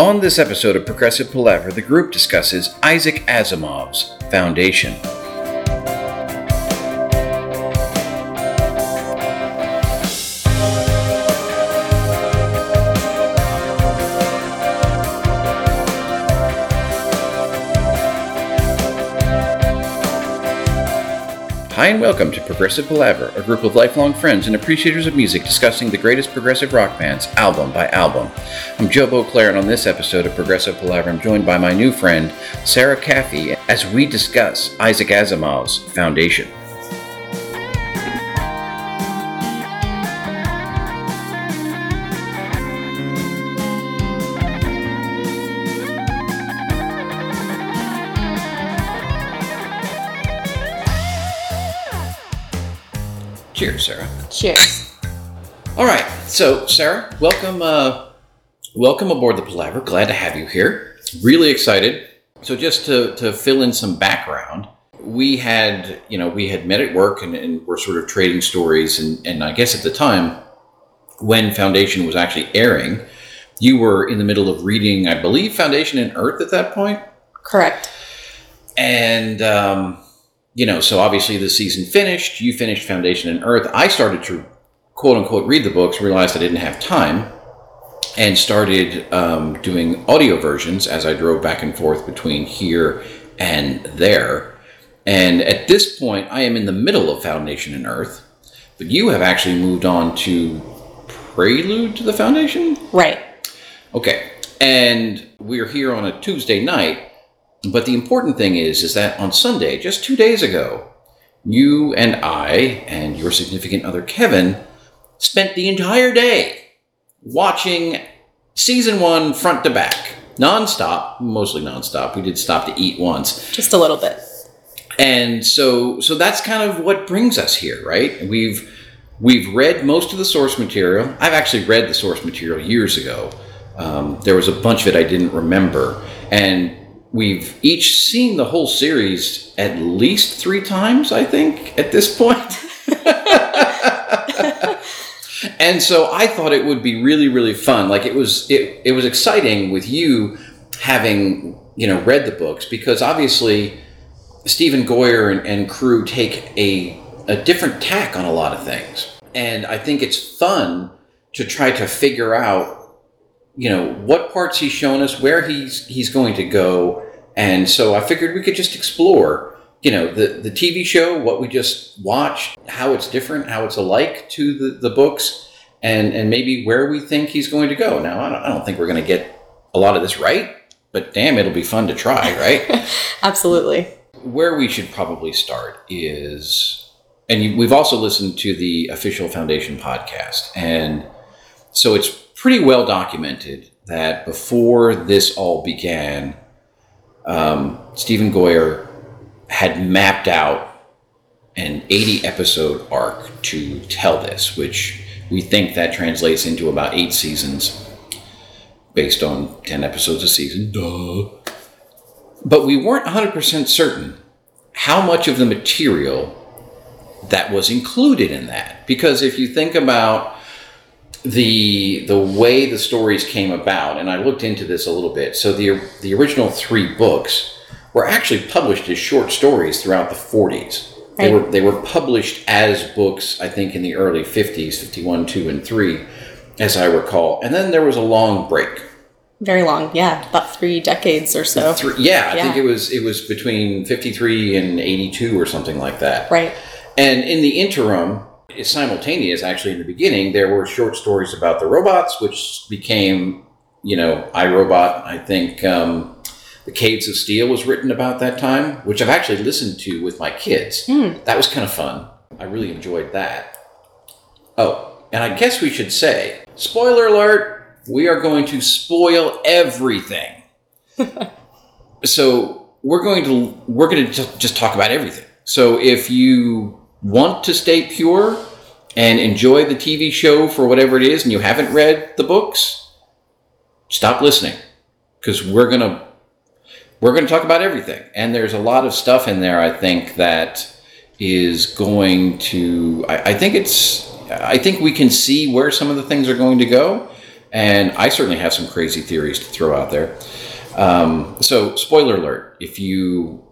On this episode of Progressive Palaver, the group discusses Isaac Asimov's Foundation. Hi and welcome to Progressive Palaver, a group of lifelong friends and appreciators of music discussing the greatest progressive rock bands album by album. I'm Joe Beauclair, and on this episode of Progressive Palaver, I'm joined by my new friend, Sarah Caffey, as we discuss Isaac Asimov's Foundation. Cheers, Sarah. Cheers. All right, so Sarah, welcome, uh, welcome aboard the Palaver. Glad to have you here. Really excited. So, just to to fill in some background, we had, you know, we had met at work and, and we're sort of trading stories, and and I guess at the time when Foundation was actually airing, you were in the middle of reading, I believe, Foundation and Earth at that point, Correct. and. Um, you know, so obviously the season finished. You finished Foundation and Earth. I started to quote unquote read the books, realized I didn't have time, and started um, doing audio versions as I drove back and forth between here and there. And at this point, I am in the middle of Foundation and Earth, but you have actually moved on to Prelude to the Foundation? Right. Okay. And we're here on a Tuesday night. But the important thing is, is that on Sunday, just two days ago, you and I and your significant other Kevin spent the entire day watching season one front to back, nonstop, mostly nonstop. We did stop to eat once, Just a little bit. and so so that's kind of what brings us here, right? We've we've read most of the source material. I've actually read the source material years ago. Um, there was a bunch of it I didn't remember, and we've each seen the whole series at least three times, I think, at this point. and so I thought it would be really, really fun. Like it was, it, it was exciting with you having you know read the books because obviously Stephen Goyer and, and crew take a a different tack on a lot of things, and I think it's fun to try to figure out you know what parts he's shown us, where he's he's going to go, and so I figured we could just explore, you know, the the TV show, what we just watched, how it's different, how it's alike to the the books, and and maybe where we think he's going to go. Now, I don't, I don't think we're going to get a lot of this right, but damn, it'll be fun to try, right? Absolutely. where we should probably start is, and you, we've also listened to the official Foundation podcast, and so it's pretty well documented that before this all began, um, Stephen Goyer had mapped out an 80 episode arc to tell this, which we think that translates into about eight seasons based on 10 episodes a season. Duh. But we weren't 100% certain how much of the material that was included in that. Because if you think about the the way the stories came about, and I looked into this a little bit. So the the original three books were actually published as short stories throughout the 40s. They were they were published as books, I think, in the early 50s, 51, 2, and 3, as I recall. And then there was a long break. Very long. Yeah. About three decades or so. Three, yeah, I think it was it was between 53 and 82 or something like that. Right. And in the interim, simultaneous actually in the beginning, there were short stories about the robots, which became, you know, I, Robot. I think um, the Caves of Steel was written about that time, which I've actually listened to with my kids. That was kind of fun. I really enjoyed that. Oh, and I guess we should say, spoiler alert, we are going to spoil everything. so we're going to we're going to just, just talk about everything. So if you want to stay pure and enjoy the TV show for whatever it is, and you haven't read the books, stop listening because we're gonna we're gonna talk about everything. And there's a lot of stuff in there. I think that is going to. I, I think it's. I think we can see where some of the things are going to go, and I certainly have some crazy theories to throw out there. Um, so, spoiler alert: if you,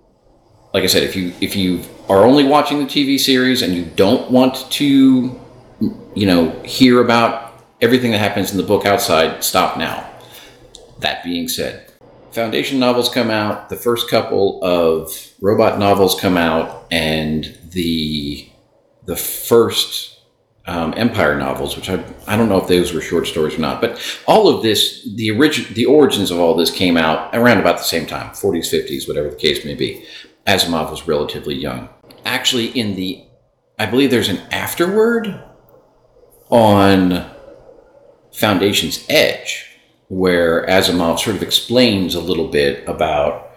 like I said, if you if you are only watching the TV series and you don't want to, you know, hear about everything that happens in the book outside, stop now. That being said, Foundation novels come out. The first couple of robot novels come out, and the the first um, Empire novels, which I, I don't know if those were short stories or not, but all of this, the origin, the origins of all this came out around about the same time, 40s, 50s, whatever the case may be. Asimov was relatively young. Actually, in the, I believe there's an afterword on Foundation's Edge, where Asimov sort of explains a little bit about,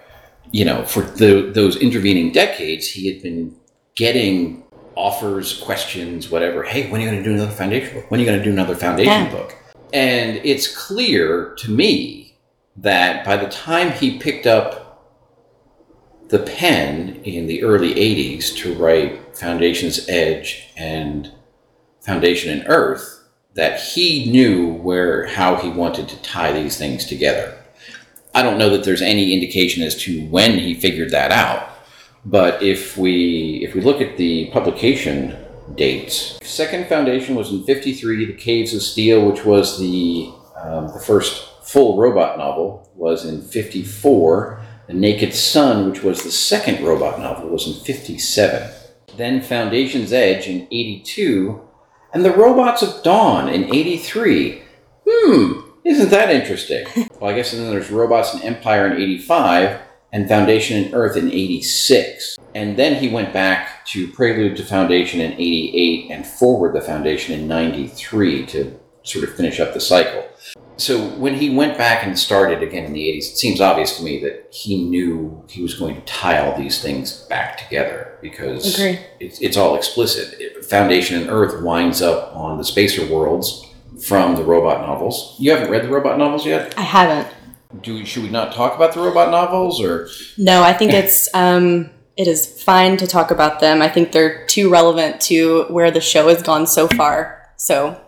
you know, for the, those intervening decades, he had been getting offers, questions, whatever. Hey, when are you going to do another foundation book? When are you going to do another foundation Yeah. book? And it's clear to me that by the time he picked up the pen in the early 80s to write Foundation's Edge and Foundation and Earth, that he knew where how he wanted to tie these things together. I don't know that there's any indication as to when he figured that out. But if we if we look at the publication dates, second foundation was in '53. The Caves of Steel, which was the um, the first full robot novel, was in '54. The Naked Sun, which was the second robot novel, was in '57. Then Foundation's Edge in '82, and the Robots of Dawn in '83. Hmm, isn't that interesting? well, I guess then there's Robots and Empire in '85 and Foundation and Earth in 86. And then he went back to Prelude to Foundation in 88 and Forward the Foundation in 93 to sort of finish up the cycle. So when he went back and started again in the 80s, it seems obvious to me that he knew he was going to tie all these things back together because it's, it's all explicit. Foundation and Earth winds up on the Spacer worlds from the robot novels. You haven't read the robot novels yet? I haven't. Do should we not talk about the robot novels or No, I think it's um, it is fine to talk about them. I think they're too relevant to where the show has gone so far. So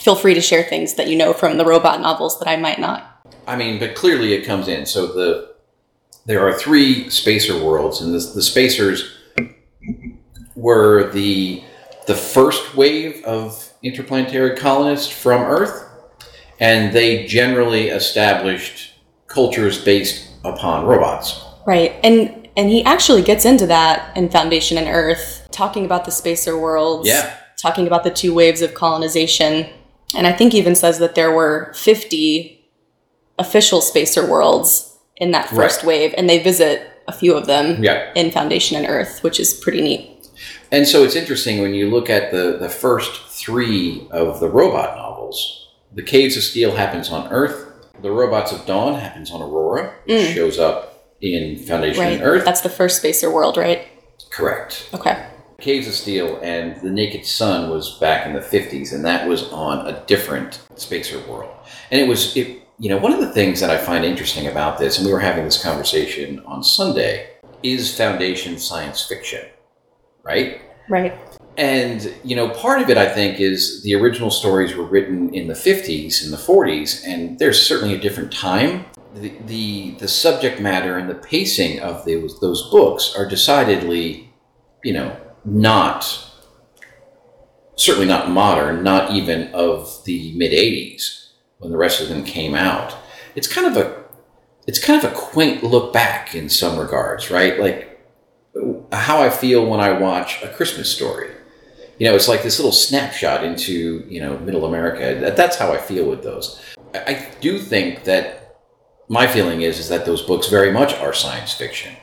feel free to share things that you know from the robot novels that I might not. I mean, but clearly it comes in. So the there are three spacer worlds, and the, the spacers were the the first wave of interplanetary colonists from Earth, and they generally established cultures based upon robots. Right. And and he actually gets into that in Foundation and Earth, talking about the spacer worlds. Yeah. Talking about the two waves of colonization. And I think even says that there were 50 official spacer worlds in that first Right. wave, and they visit a few of them Yeah. in Foundation and Earth, which is pretty neat. And so it's interesting when you look at the, the first three of the robot novels. The Caves of Steel happens on Earth. The Robots of Dawn happens on Aurora, which mm. shows up in Foundation Right. and Earth. That's the first spacer world, right? Correct. Okay. Caves of Steel and The Naked Sun was back in the 50s, and that was on a different spacer world. And it was, it, you know, one of the things that I find interesting about this, and we were having this conversation on Sunday, is Foundation science fiction, right? Right. And, you know, part of it, I think, is the original stories were written in the 50s and the 40s, and there's certainly a different time. The, the, the subject matter and the pacing of those, those books are decidedly, you know, not, certainly not modern, not even of the mid 80s when the rest of them came out. It's kind of a, it's kind of a quaint look back in some regards, right? Like, how I feel when I watch a Christmas story. You know, it's like this little snapshot into you know Middle America. That, that's how I feel with those. I do think that my feeling is is that those books very much are science fiction,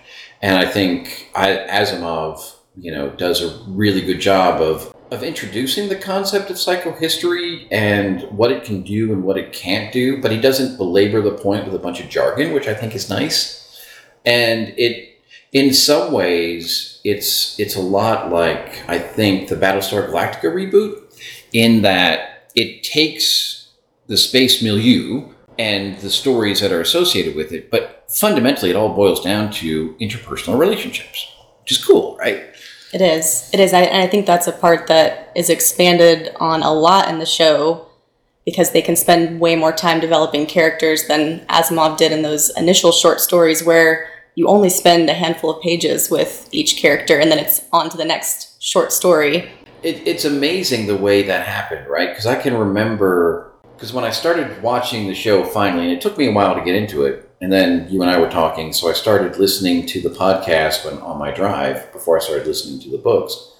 and I think I, Asimov, you know, does a really good job of of introducing the concept of psychohistory and what it can do and what it can't do. But he doesn't belabor the point with a bunch of jargon, which I think is nice. And it in some ways it's it's a lot like I think the Battlestar Galactica reboot in that it takes the space milieu and the stories that are associated with it, but fundamentally it all boils down to interpersonal relationships, which is cool, right? It is. It is. I, and I think that's a part that is expanded on a lot in the show. because they can spend way more time developing characters than Asimov did in those initial short stories where you only spend a handful of pages with each character and then it's on to the next short story. It, it's amazing the way that happened, right? Because I can remember, because when I started watching the show finally, and it took me a while to get into it, and then you and I were talking, so I started listening to the podcast when on my drive before I started listening to the books.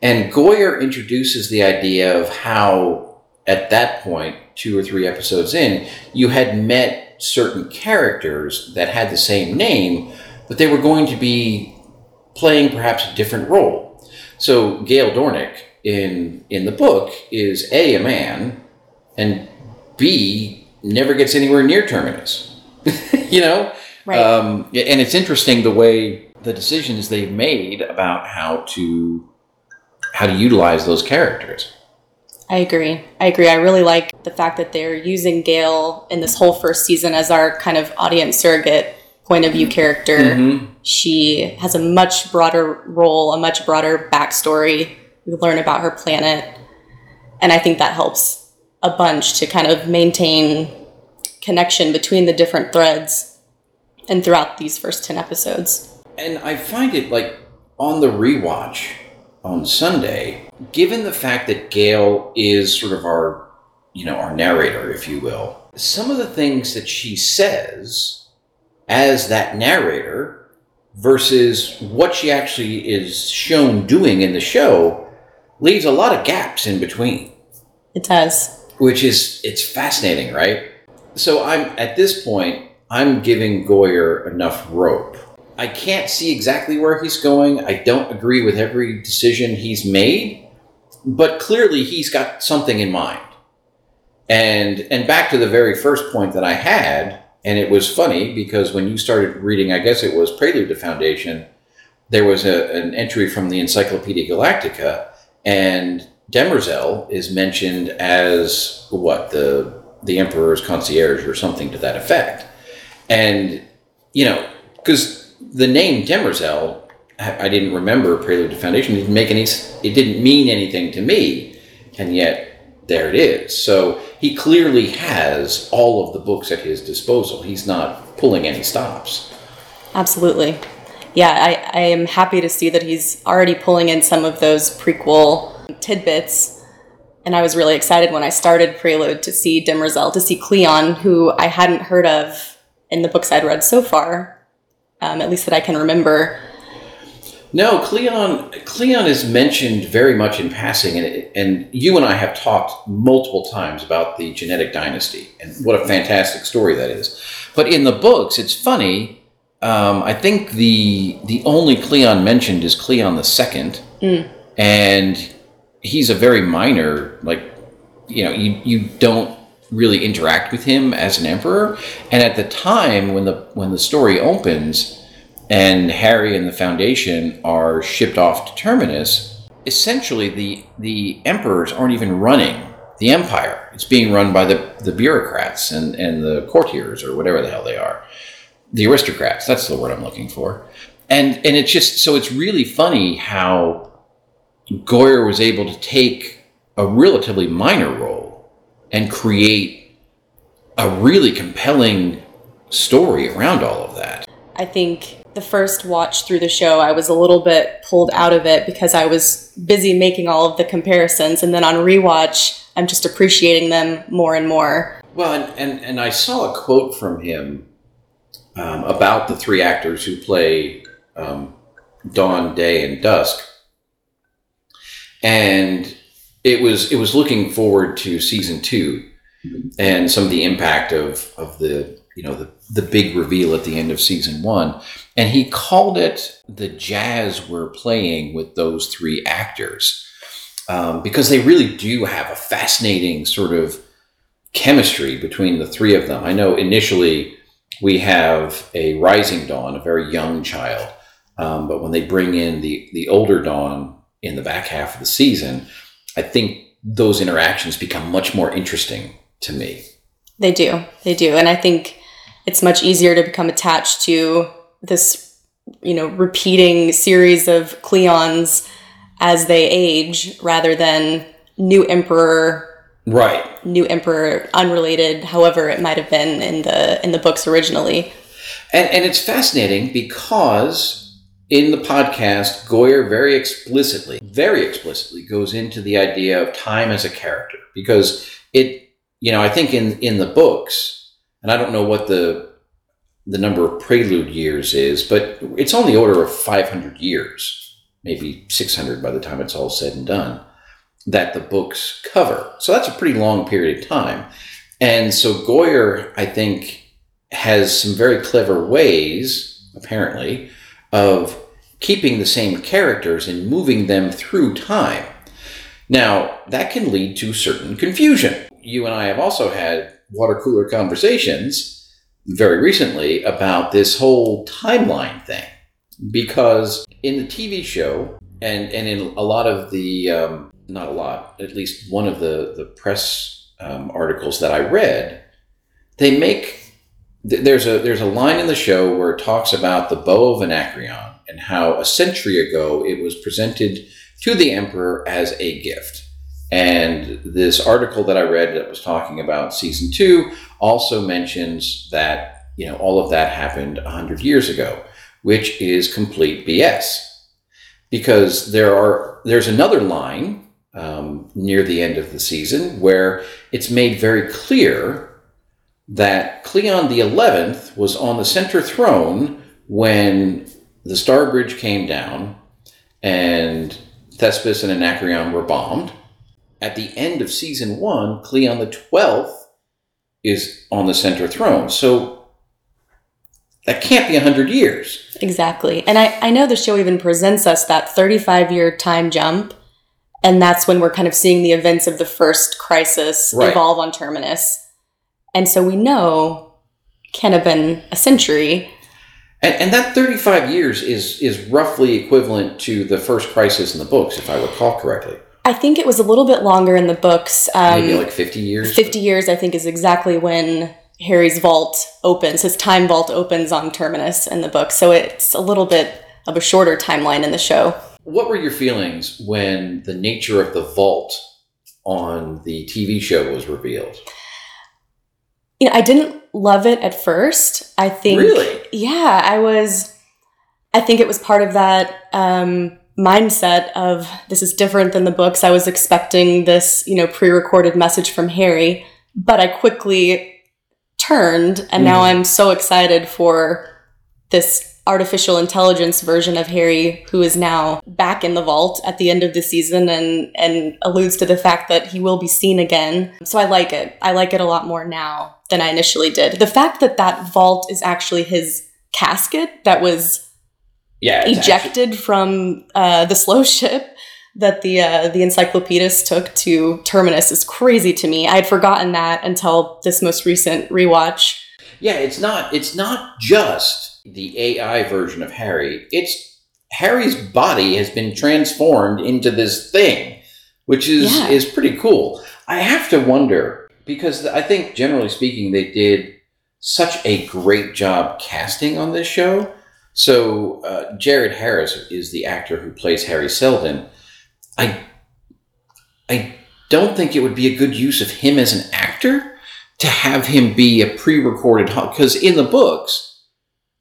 And Goyer introduces the idea of how, at that point, two or three episodes in, you had met certain characters that had the same name, but they were going to be playing perhaps a different role. So Gaal Dornick in in the book is a a man, and b never gets anywhere near Terminus. you know, Right. um, and it's interesting the way the decisions they've made about how to how to utilize those characters. I agree. I agree. I really like the fact that they're using Gaal in this whole first season as our kind of audience surrogate point of view character. Mhm. She has a much broader role, a much broader backstory. We learn about her planet. And I think that helps a bunch to kind of maintain connection between the different threads and throughout these first 10 episodes. And I find it like on the rewatch on Sunday, given the fact that Gaal is sort of our, you know, our narrator, if you will, some of the things that she says as that narrator versus what she actually is shown doing in the show leaves a lot of gaps in between It does. which is it's fascinating, right? So I'm at this point, I'm giving Goyer enough rope. I can't see exactly where he's going. I don't agree with every decision he's made, but clearly he's got something in mind. And and back to the very first point that I had, and it was funny because when you started reading, I guess it was Prelude to Foundation, there was a, an entry from the Encyclopedia Galactica, and Demerzel is mentioned as what the the Emperor's concierge or something to that effect, and you know because the name Demerzel, I didn't remember Prelude to Foundation. It didn't make any. It didn't mean anything to me, and yet there it is. So he clearly has all of the books at his disposal. He's not pulling any stops. Absolutely. Yeah, I, I am happy to see that he's already pulling in some of those prequel tidbits. And I was really excited when I started Prelude to see Demerzel, to see Cleon, who I hadn't heard of in the books I'd read so far, um, at least that I can remember. No, Cleon. Cleon is mentioned very much in passing, and it, and you and I have talked multiple times about the genetic dynasty and what a fantastic story that is. But in the books, it's funny. Um, I think the the only Cleon mentioned is Cleon the second, and he's a very minor. Like, you know, you you don't really interact with him as an emperor. And at the time when the when the story opens, and Hari and the Foundation are shipped off to Terminus, essentially the the emperors aren't even running the empire. It's being run by the, the bureaucrats and, and the courtiers or whatever the hell they are. The aristocrats, that's the word I'm looking for. And and it's just so it's really funny how Goyer was able to take a relatively minor role and create a really compelling story around all of that. I think the first watch through the show, I was a little bit pulled out of it because I was busy making all of the comparisons. And then on rewatch, I'm just appreciating them more and more. Well, and, and, and I saw a quote from him um, about the three actors who play um, Dawn, Day, and Dusk, and it was it was looking forward to season two and some of the impact of of the you know the the big reveal at the end of season one, and he called it the jazz we're playing with those three actors um, because they really do have a fascinating sort of chemistry between the three of them. I know initially we have a rising dawn, a very young child, um, but when they bring in the the older dawn in the back half of the season, I think those interactions become much more interesting to me. They do. They do. And I think it's much easier to become attached to this, you know, repeating series of Cleons as they age rather than new emperor Right. new emperor, unrelated, however it might have been in the in the books originally. And, and it's fascinating because in the podcast, Goyer very explicitly, very explicitly goes into the idea of time as a character because it, you know, I think in, in the books, and I don't know what the the number of prelude years is, but it's on the order of 500 years, maybe 600 by the time it's all said and done, that the books cover. So that's a pretty long period of time. And so Goyer, I think, has some very clever ways, apparently, of keeping the same characters and moving them through time. Now, that can lead to certain confusion. You and I have also had water cooler conversations very recently about this whole timeline thing. Because in the TV show, and, and in a lot of the, um, not a lot, at least one of the, the press um, articles that I read, they make there's a there's a line in the show where it talks about the bow of Anacreon and how a century ago it was presented to the emperor as a gift. And this article that I read that was talking about season two also mentions that you know all of that happened hundred years ago, which is complete BS. Because there are there's another line um, near the end of the season where it's made very clear that Cleon the Eleventh was on the center throne when the Star Bridge came down and Thespis and Anacreon were bombed. At the end of season one, Cleon the Twelfth is on the center throne. So that can't be a hundred years. Exactly. And I, I know the show even presents us that 35 year time jump. And that's when we're kind of seeing the events of the first crisis Right. evolve on Terminus. And so we know can have been a century. And, and that 35 years is, is roughly equivalent to the first crisis in the books, if I recall correctly. I think it was a little bit longer in the books. Um, Maybe like 50 years. 50 years, I think, is exactly when Hari's vault opens. His time vault opens on Terminus in the book. So it's a little bit of a shorter timeline in the show. What were your feelings when the nature of the vault on the TV show was revealed? You know, I didn't love it at first. I think. Really? Yeah, I was. I think it was part of that um, mindset of this is different than the books. I was expecting this, you know, pre-recorded message from Hari, but I quickly turned, and now I'm so excited for this artificial intelligence version of Hari, who is now back in the vault at the end of the season, and and alludes to the fact that he will be seen again. So I like it. I like it a lot more now than I initially did. The fact that that vault is actually his casket that was Yeah. ejected from uh, the slow ship that the uh, the encyclopedist took to Terminus is crazy to me. I had forgotten that until this most recent rewatch. Yeah, it's not it's not just the AI version of Hari. It's Hari's body has been transformed into this thing, which is Yeah. is pretty cool. I have to wonder because I think generally speaking they did such a great job casting on this show. So uh, Jared Harris is the actor who plays Hari Seldon. I I don't think it would be a good use of him as an actor to have him be a pre-recorded because in the books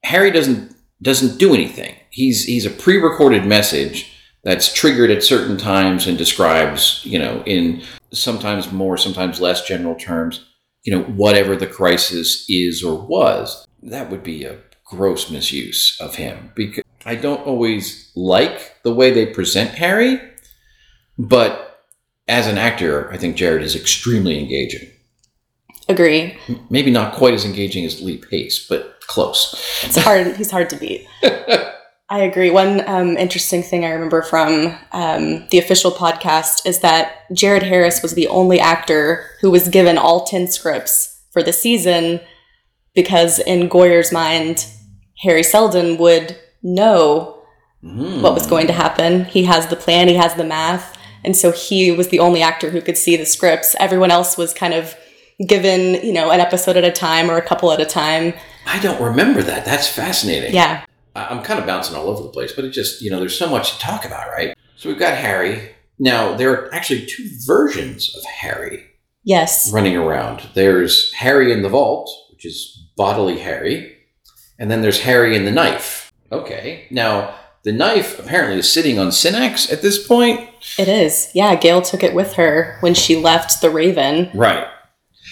Hari doesn't doesn't do anything. He's he's a pre-recorded message that's triggered at certain times and describes you know in sometimes more sometimes less general terms you know whatever the crisis is or was. That would be a gross misuse of him because i don't always like the way they present Hari but as an actor i think jared is extremely engaging. Agree. maybe not quite as engaging as Lee Pace, but close. It's hard. he's hard to beat. I agree. One um, interesting thing I remember from um, the official podcast is that Jared Harris was the only actor who was given all 10 scripts for the season because, in Goyer's mind, Hari Seldon would know Mm. what was going to happen. He has the plan, he has the math. And so he was the only actor who could see the scripts. Everyone else was kind of given, you know, an episode at a time or a couple at a time. I don't remember that. That's fascinating. Yeah. I'm kind of bouncing all over the place, but it just, you know, there's so much to talk about, right? So we've got Hari. Now, there are actually two versions of Hari. Yes. running around. There's Hari in the vault, which is bodily Hari, and then there's Hari in the knife. Okay, now the knife apparently is sitting on Synnax at this point. It is. Yeah, Gaal took it with her when she left the Raven. Right.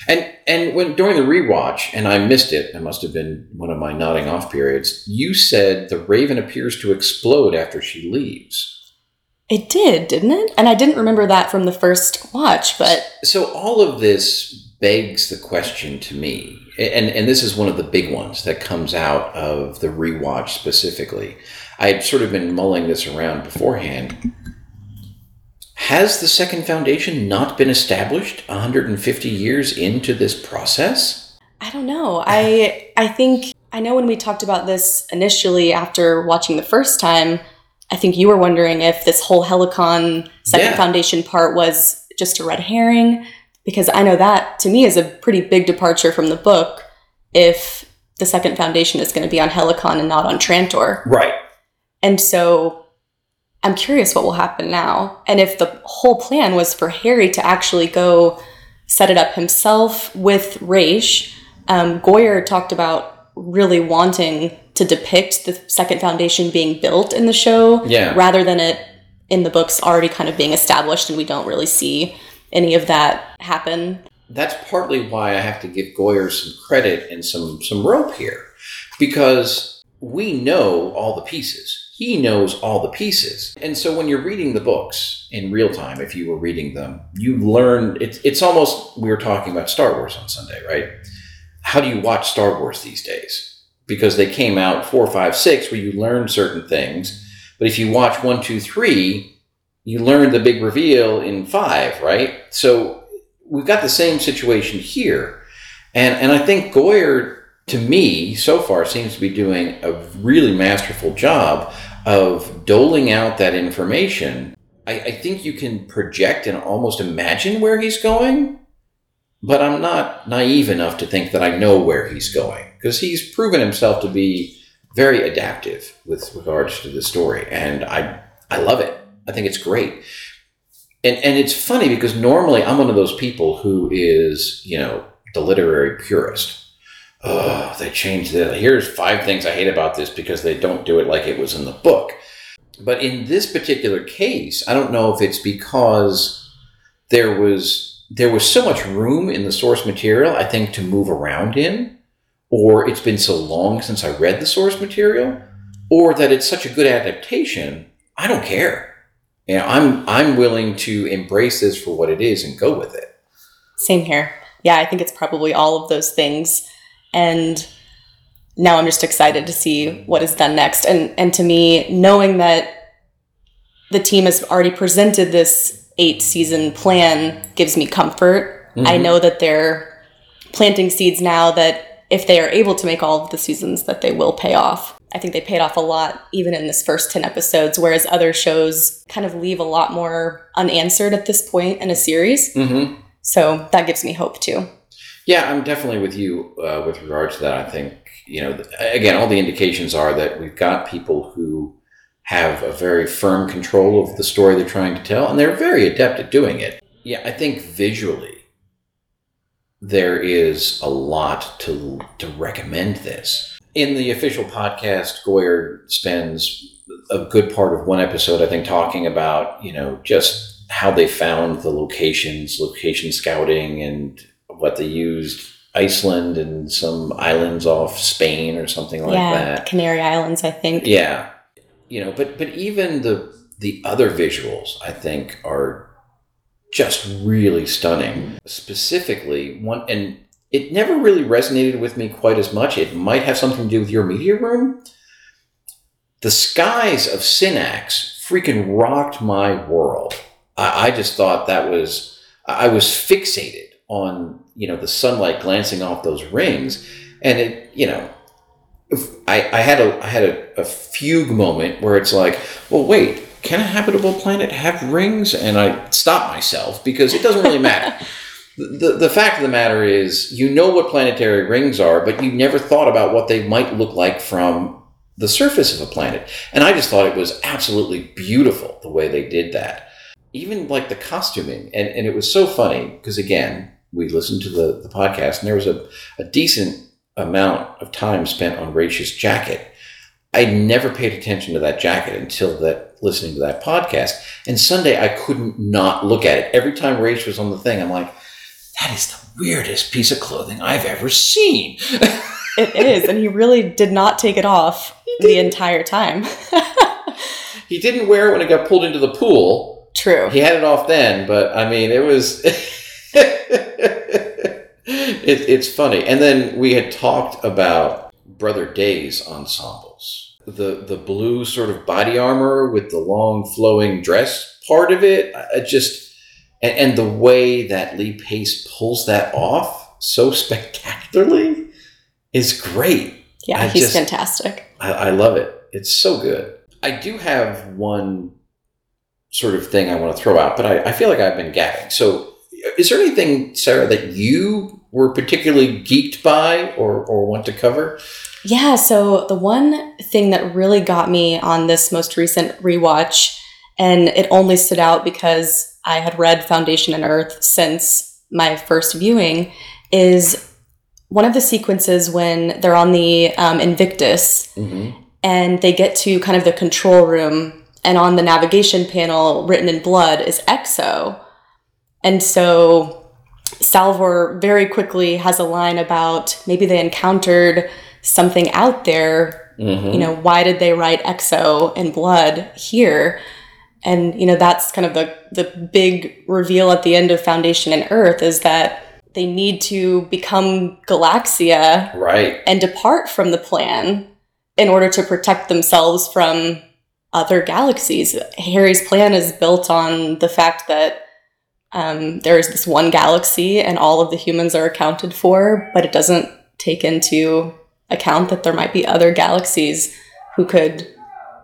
And and when during the rewatch, and I missed it, it must have been one of my nodding off periods. You said the Raven appears to explode after she leaves. It did, didn't it? And I didn't remember that from the first watch, but So all of this begs the question to me, and and this is one of the big ones that comes out of the rewatch specifically. I had sort of been mulling this around beforehand. Has the second foundation not been established 150 years into this process? I don't know. I I think I know when we talked about this initially after watching the first time, I think you were wondering if this whole Helicon second Yeah. foundation part was just a red herring because I know that to me is a pretty big departure from the book if the second foundation is going to be on Helicon and not on Trantor. Right. And so I'm curious what will happen now. And if the whole plan was for Hari to actually go set it up himself with Raych, um, Goyer talked about really wanting to depict the second foundation being built in the show Yeah. rather than it in the books already kind of being established and we don't really see any of that happen. That's partly why I have to give Goyer some credit and some some rope here, because we know all the pieces. He knows all the pieces, and so when you're reading the books in real time, if you were reading them, you learn. It's it's almost we were talking about Star Wars on Sunday, right? How do you watch Star Wars these days? Because they came out four, five, six, where you learn certain things, but if you watch one, two, three, you learn the big reveal in five, right? So we've got the same situation here. And and I think Goyer, to me, so far seems to be doing a really masterful job of doling out that information. I, I think you can project and almost imagine where he's going, but I'm not naive enough to think that I know where he's going because he's proven himself to be very adaptive with regards to the story, and I I love it. I think it's great and and it's funny because normally I'm one of those people who is you know the literary purist. Oh, they changed it. Here's five things I hate about this because they don't do it like it was in the book. But in this particular case, I don't know if it's because there was there was so much room in the source material, I think, to move around in, or it's been so long since I read the source material, or that it's such a good adaptation. I don't care. You know, I'm I'm willing to embrace this for what it is and go with it. Same here. Yeah, I think it's probably all of those things. And now I'm just excited to see what is done next. And and to me, knowing that the team has already presented this eight season plan gives me comfort. I Mhm. know that they're planting seeds now that if they are able to make all of the seasons that they will pay off. I think they paid off a lot even in this first 10 episodes whereas other shows kind of leave a lot more unanswered at this point in a series. Mm-hmm. So that gives me hope too. Yeah, I'm definitely with you uh, with regard to that. I think you know, again, all the indications are that we've got people who have a very firm control of the story they're trying to tell, and they're very adept at doing it. Yeah, I think visually there is a lot to to recommend this. In the official podcast, Goyer spends a good part of one episode, I think, talking about you know just how they found the locations, location scouting, and what they used Iceland and some islands off Spain or something like yeah, that. Canary Islands, I think. Yeah, you know, but but even the the other visuals, I think, are just really stunning. Specifically, one and it never really resonated with me quite as much. It might have something to do with your media room. The skies of Synnax freaking rocked my world. I, I just thought that was I was fixated on you know the sunlight glancing off those rings, and it you know I, I had a I had a, a fugue moment where it's like, well, wait, can a habitable planet have rings? And I stopped myself because it doesn't really matter. the, the fact of the matter is, you know what planetary rings are, but you never thought about what they might look like from the surface of a planet. And I just thought it was absolutely beautiful the way they did that. Even like the costuming, and, and it was so funny because again, we listened to the, the podcast, and there was a, a decent amount of time spent on Raych's jacket. I never paid attention to that jacket until that listening to that podcast. And Sunday, I couldn't not look at it. Every time Rach was on the thing, I'm like, that is the weirdest piece of clothing I've ever seen. it is, and he really did not take it off the entire time. he didn't wear it when it got pulled into the pool. True. He had it off then, but I mean, it was. it, it's funny. And then we had talked about Brother Day's ensembles. The the blue sort of body armor with the long flowing dress part of it. I just and, and the way that Lee Pace pulls that off so spectacularly is great. Yeah, I he's just- fantastic. I, I love it. It's so good. I do have one sort of thing I want to throw out, but I, I feel like I've been gabbing. So, is there anything, Sarah, that you were particularly geeked by or, or want to cover? Yeah, so the one thing that really got me on this most recent rewatch, and it only stood out because I had read Foundation and Earth since my first viewing, is one of the sequences when they're on the um, Invictus Mm-hmm. and they get to kind of the control room, and on the navigation panel, written in blood, is EXO. And so Salvor very quickly has a line about maybe they encountered something out there. Mm-hmm. You know, why did they write EXO in blood here? And you know, that's kind of the the big reveal at the end of Foundation and Earth is that they need to become Galaxia Right. and depart from the plan in order to protect themselves from other galaxies. Hari's plan is built on the fact that um, there is this one galaxy and all of the humans are accounted for, but it doesn't take into account that there might be other galaxies who could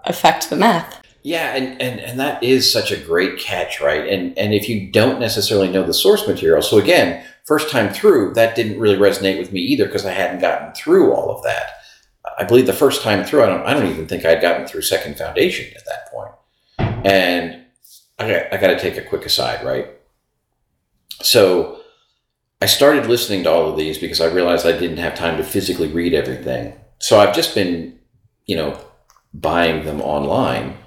affect the math. Yeah, and, and, and that is such a great catch, right? And and if you don't necessarily know the source material, so again, first time through, that didn't really resonate with me either because I hadn't gotten through all of that. I believe the first time through, I don't I don't even think I'd gotten through Second Foundation at that point. And I got, I got to take a quick aside, right? So I started listening to all of these because I realized I didn't have time to physically read everything. So I've just been, you know, buying them online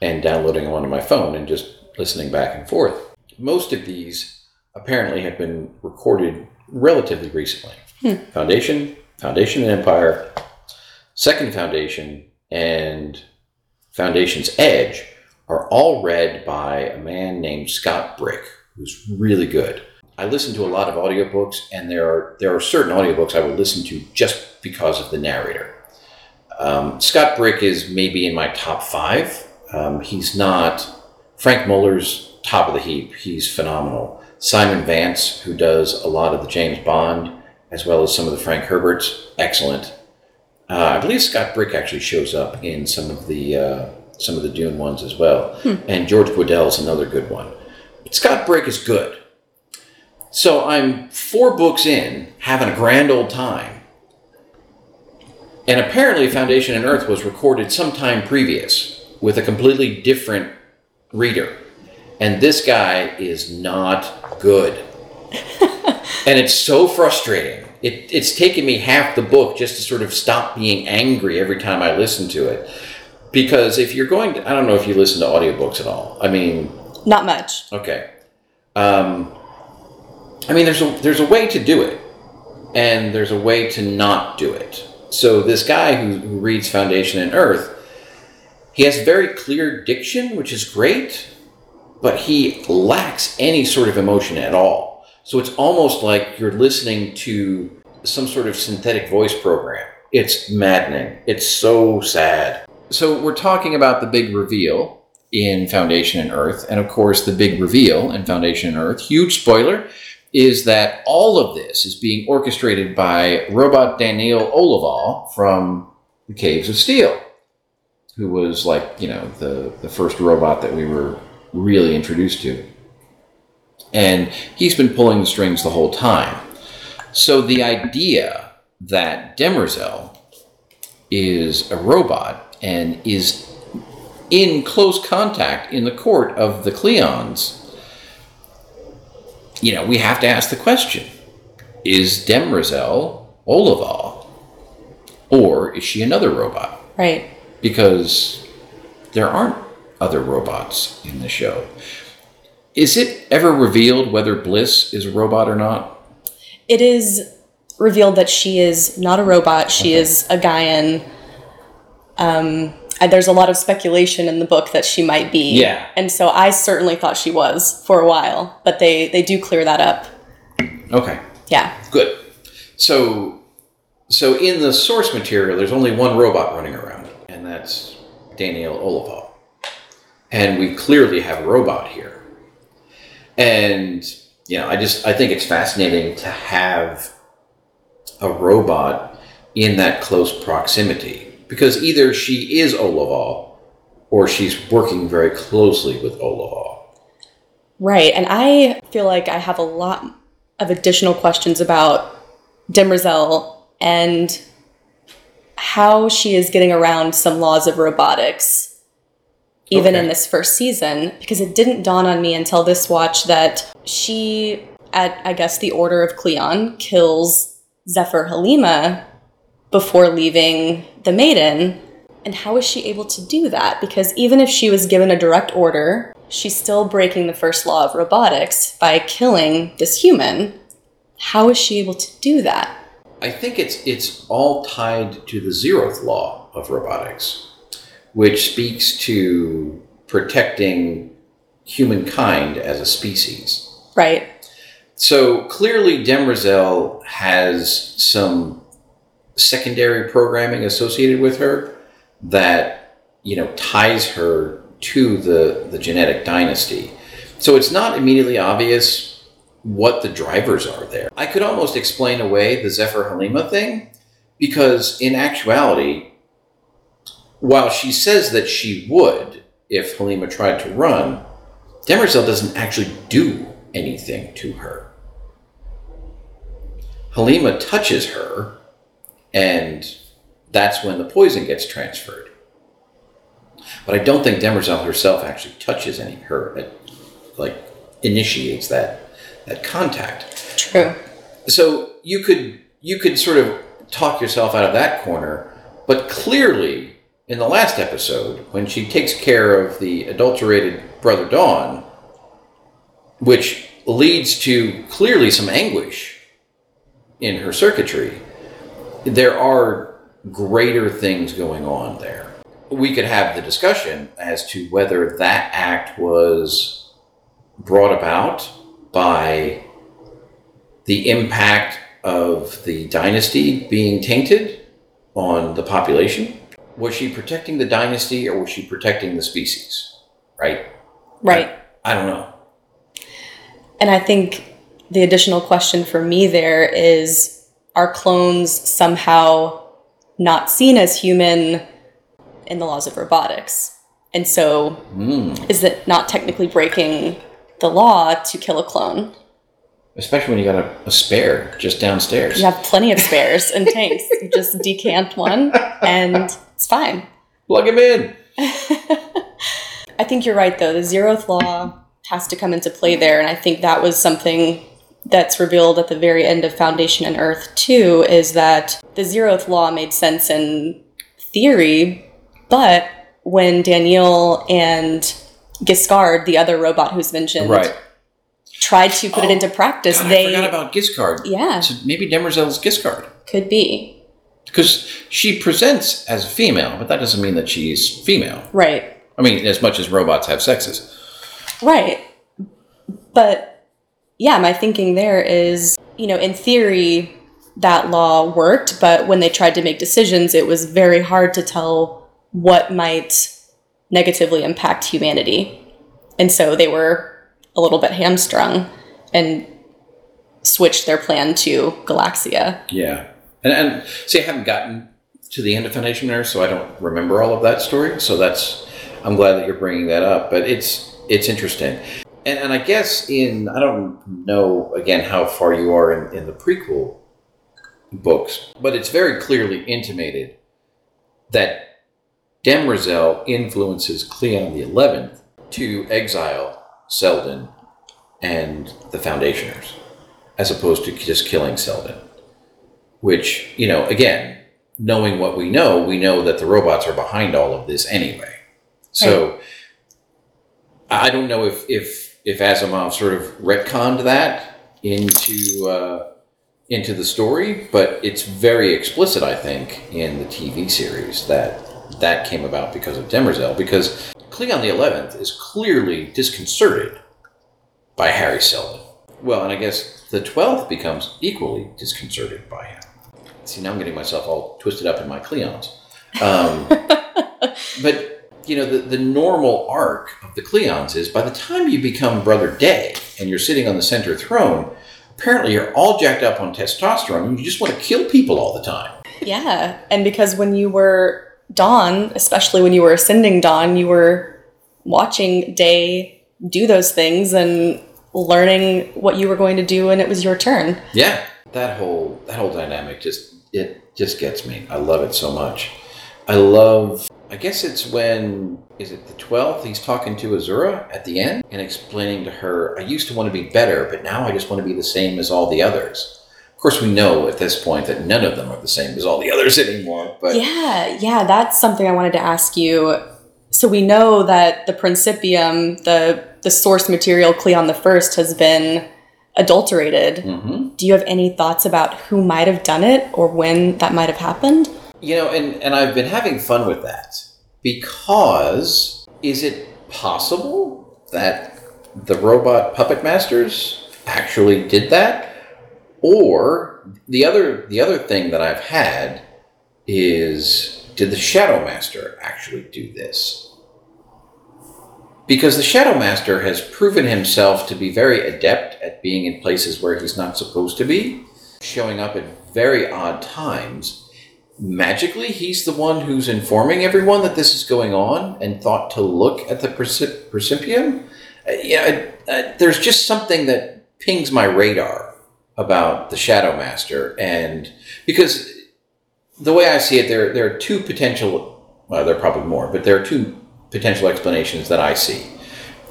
and downloading them onto my phone and just listening back and forth. Most of these apparently have been recorded relatively recently. Hmm. Foundation, Foundation and Empire, Second Foundation, and Foundation's Edge are all read by a man named Scott Brick, who's really good. I listen to a lot of audiobooks, and there are there are certain audiobooks I will listen to just because of the narrator. Um, Scott Brick is maybe in my top five. Um, he's not Frank Muller's top of the heap. He's phenomenal. Simon Vance, who does a lot of the James Bond as well as some of the Frank Herberts, excellent. Uh, I believe Scott Brick actually shows up in some of the uh, some of the Dune ones as well, and George Guidall's another good one. Scott Brick is good. So I'm four books in, having a grand old time. And apparently, Foundation and Earth was recorded sometime previous with a completely different reader. And this guy is not good. and it's so frustrating. It, it's taken me half the book just to sort of stop being angry every time I listen to it. Because if you're going to, I don't know if you listen to audiobooks at all. I mean, Not much. Okay. Um, I mean, there's a there's a way to do it, and there's a way to not do it. So this guy who, who reads Foundation and Earth, he has very clear diction, which is great, but he lacks any sort of emotion at all. So it's almost like you're listening to some sort of synthetic voice program. It's maddening. It's so sad. So we're talking about the big reveal in Foundation and Earth. And of course, the big reveal in Foundation and Earth, huge spoiler, is that all of this is being orchestrated by robot Daneel Olivaw from the Caves of Steel, who was like, you know, the, the first robot that we were really introduced to. And he's been pulling the strings the whole time. So the idea that Demerzel is a robot and is in close contact in the court of the Cleons you know, we have to ask the question is Demerzel Olivaw? Or is she another robot? Right. Because there aren't other robots in the show. Is it ever revealed whether Bliss is a robot or not? It is revealed that she is not a robot. She Okay. is a Gaian. Um, there's a lot of speculation in the book that she might be. Yeah. And so I certainly thought she was for a while, but they they do clear that up. Okay, Yeah. good. So, so in the source material, there's only one robot running around, and that's Daneel Olivaw. And we clearly have a robot here. And you know, I just I think it's fascinating to have a robot in that close proximity because either she is Olivaw or she's working very closely with Olivaw. Right. And I feel like I have a lot of additional questions about Demerzel and how she is getting around some laws of robotics, even Okay. in this first season, because it didn't dawn on me until this watch that she, at I guess the order of Cleon, kills Zephyr Halima before leaving the maiden. And how is she able to do that? Because even if she was given a direct order, she's still breaking the first law of robotics by killing this human. How is she able to do that? I think it's it's all tied to the zeroth law of robotics, which speaks to protecting humankind as a species. Right. So clearly, Demerzel has some secondary programming associated with her that you know ties her to the the genetic dynasty. So it's not immediately obvious what the drivers are there. I could almost explain away the Zephyr Halima thing because in actuality, while she says that she would if Halima tried to run, Demerzel doesn't actually do anything to her. Halima touches her, and that's when the poison gets transferred. But I don't think Demerzel herself actually touches any her, it, like initiates that that contact. True. So you could you could sort of talk yourself out of that corner, but clearly in the last episode when she takes care of the adulterated brother Dawn, which leads to clearly some anguish in her circuitry, there are greater things going on there. We could have the discussion as to whether that act was brought about by the impact of the dynasty being tainted on the population. Was she protecting the dynasty or was she protecting the species? Right? Right. I don't know. And I think the additional question for me there is are clones somehow not seen as human in the laws of robotics? And so Mm. is it not technically breaking the law to kill a clone? Especially when you got a, a spare just downstairs. You have plenty of spares and tanks. You just decant one and it's fine. Plug him in. I think you're right, though. The zeroth law has to come into play there, and I think that was something that's revealed at the very end of Foundation and Earth too. Is that the zeroth law made sense in theory, but when Daneel and Giskard, the other robot who's mentioned, Right. tried to put it Oh, into practice, God, they I forgot about Giskard. Yeah. So maybe Demerzel's Giskard. could be Because she presents as a female, but that doesn't mean that she's female. right. I mean, as much as robots have sexes. Right. But yeah, my thinking there is, you know, in theory, that law worked, but when they tried to make decisions, it was very hard to tell what might negatively impact humanity. And so they were a little bit hamstrung and switched their plan to Galaxia. Yeah. And, and see, I haven't gotten to the end of Foundation Earth, so I don't remember all of that story. So that's, I'm glad that you're bringing that up. But it's, it's interesting. And, and I guess in, I don't know, again, how far you are in, in the prequel books, but it's very clearly intimated that Demerzel influences Cleon the Eleventh to exile Seldon and the Foundationers, as opposed to just killing Seldon. Which, you know, again, knowing what we know, we know that the robots are behind all of this anyway. So I don't know if if if Asimov sort of retconned that into uh, into the story, but it's very explicit, I think, in the TV series that that came about because of Demerzel, because Cleon the Eleventh is clearly disconcerted by Hari Seldon. Well, and I guess the Twelfth becomes equally disconcerted by him. See, now I'm getting myself all twisted up in my Cleons. Um, but you know, the, the normal arc of the Cleons is by the time you become Brother Day and you're sitting on the center throne, apparently you're all jacked up on testosterone and you just want to kill people all the time. Yeah, and because when you were Dawn, especially when you were ascending Dawn, you were watching Day do those things and learning what you were going to do and it was your turn. Yeah, that whole that whole dynamic just it just gets me. I love it so much. I love I guess it's when is it the twelfth? He's talking to Azura at the end and explaining to her, "I used to want to be better, but now I just want to be the same as all the others." Of course, we know at this point that none of them are the same as all the others anymore. But yeah, yeah, that's something I wanted to ask you. So we know that the Principium, the the source material, Cleon the First, has been adulterated. Mhm. Do you have any thoughts about who might have done it or when that might have happened? You know, and, and I've been having fun with that because is it possible that the robot puppet masters actually did that? Or the other the other thing that I've had is did the Shadow Master actually do this? Because the Shadow Master has proven himself to be very adept at being in places where he's not supposed to be, showing up at very odd times magically he's the one who's informing everyone that this is going on and thought to look at the Percip- Percipium. Uh, yeah, uh, there's just something that pings my radar about the Shadow Master, and because the way I see it, there there are two potential. Well, there are probably more, but there are two potential explanations that I see.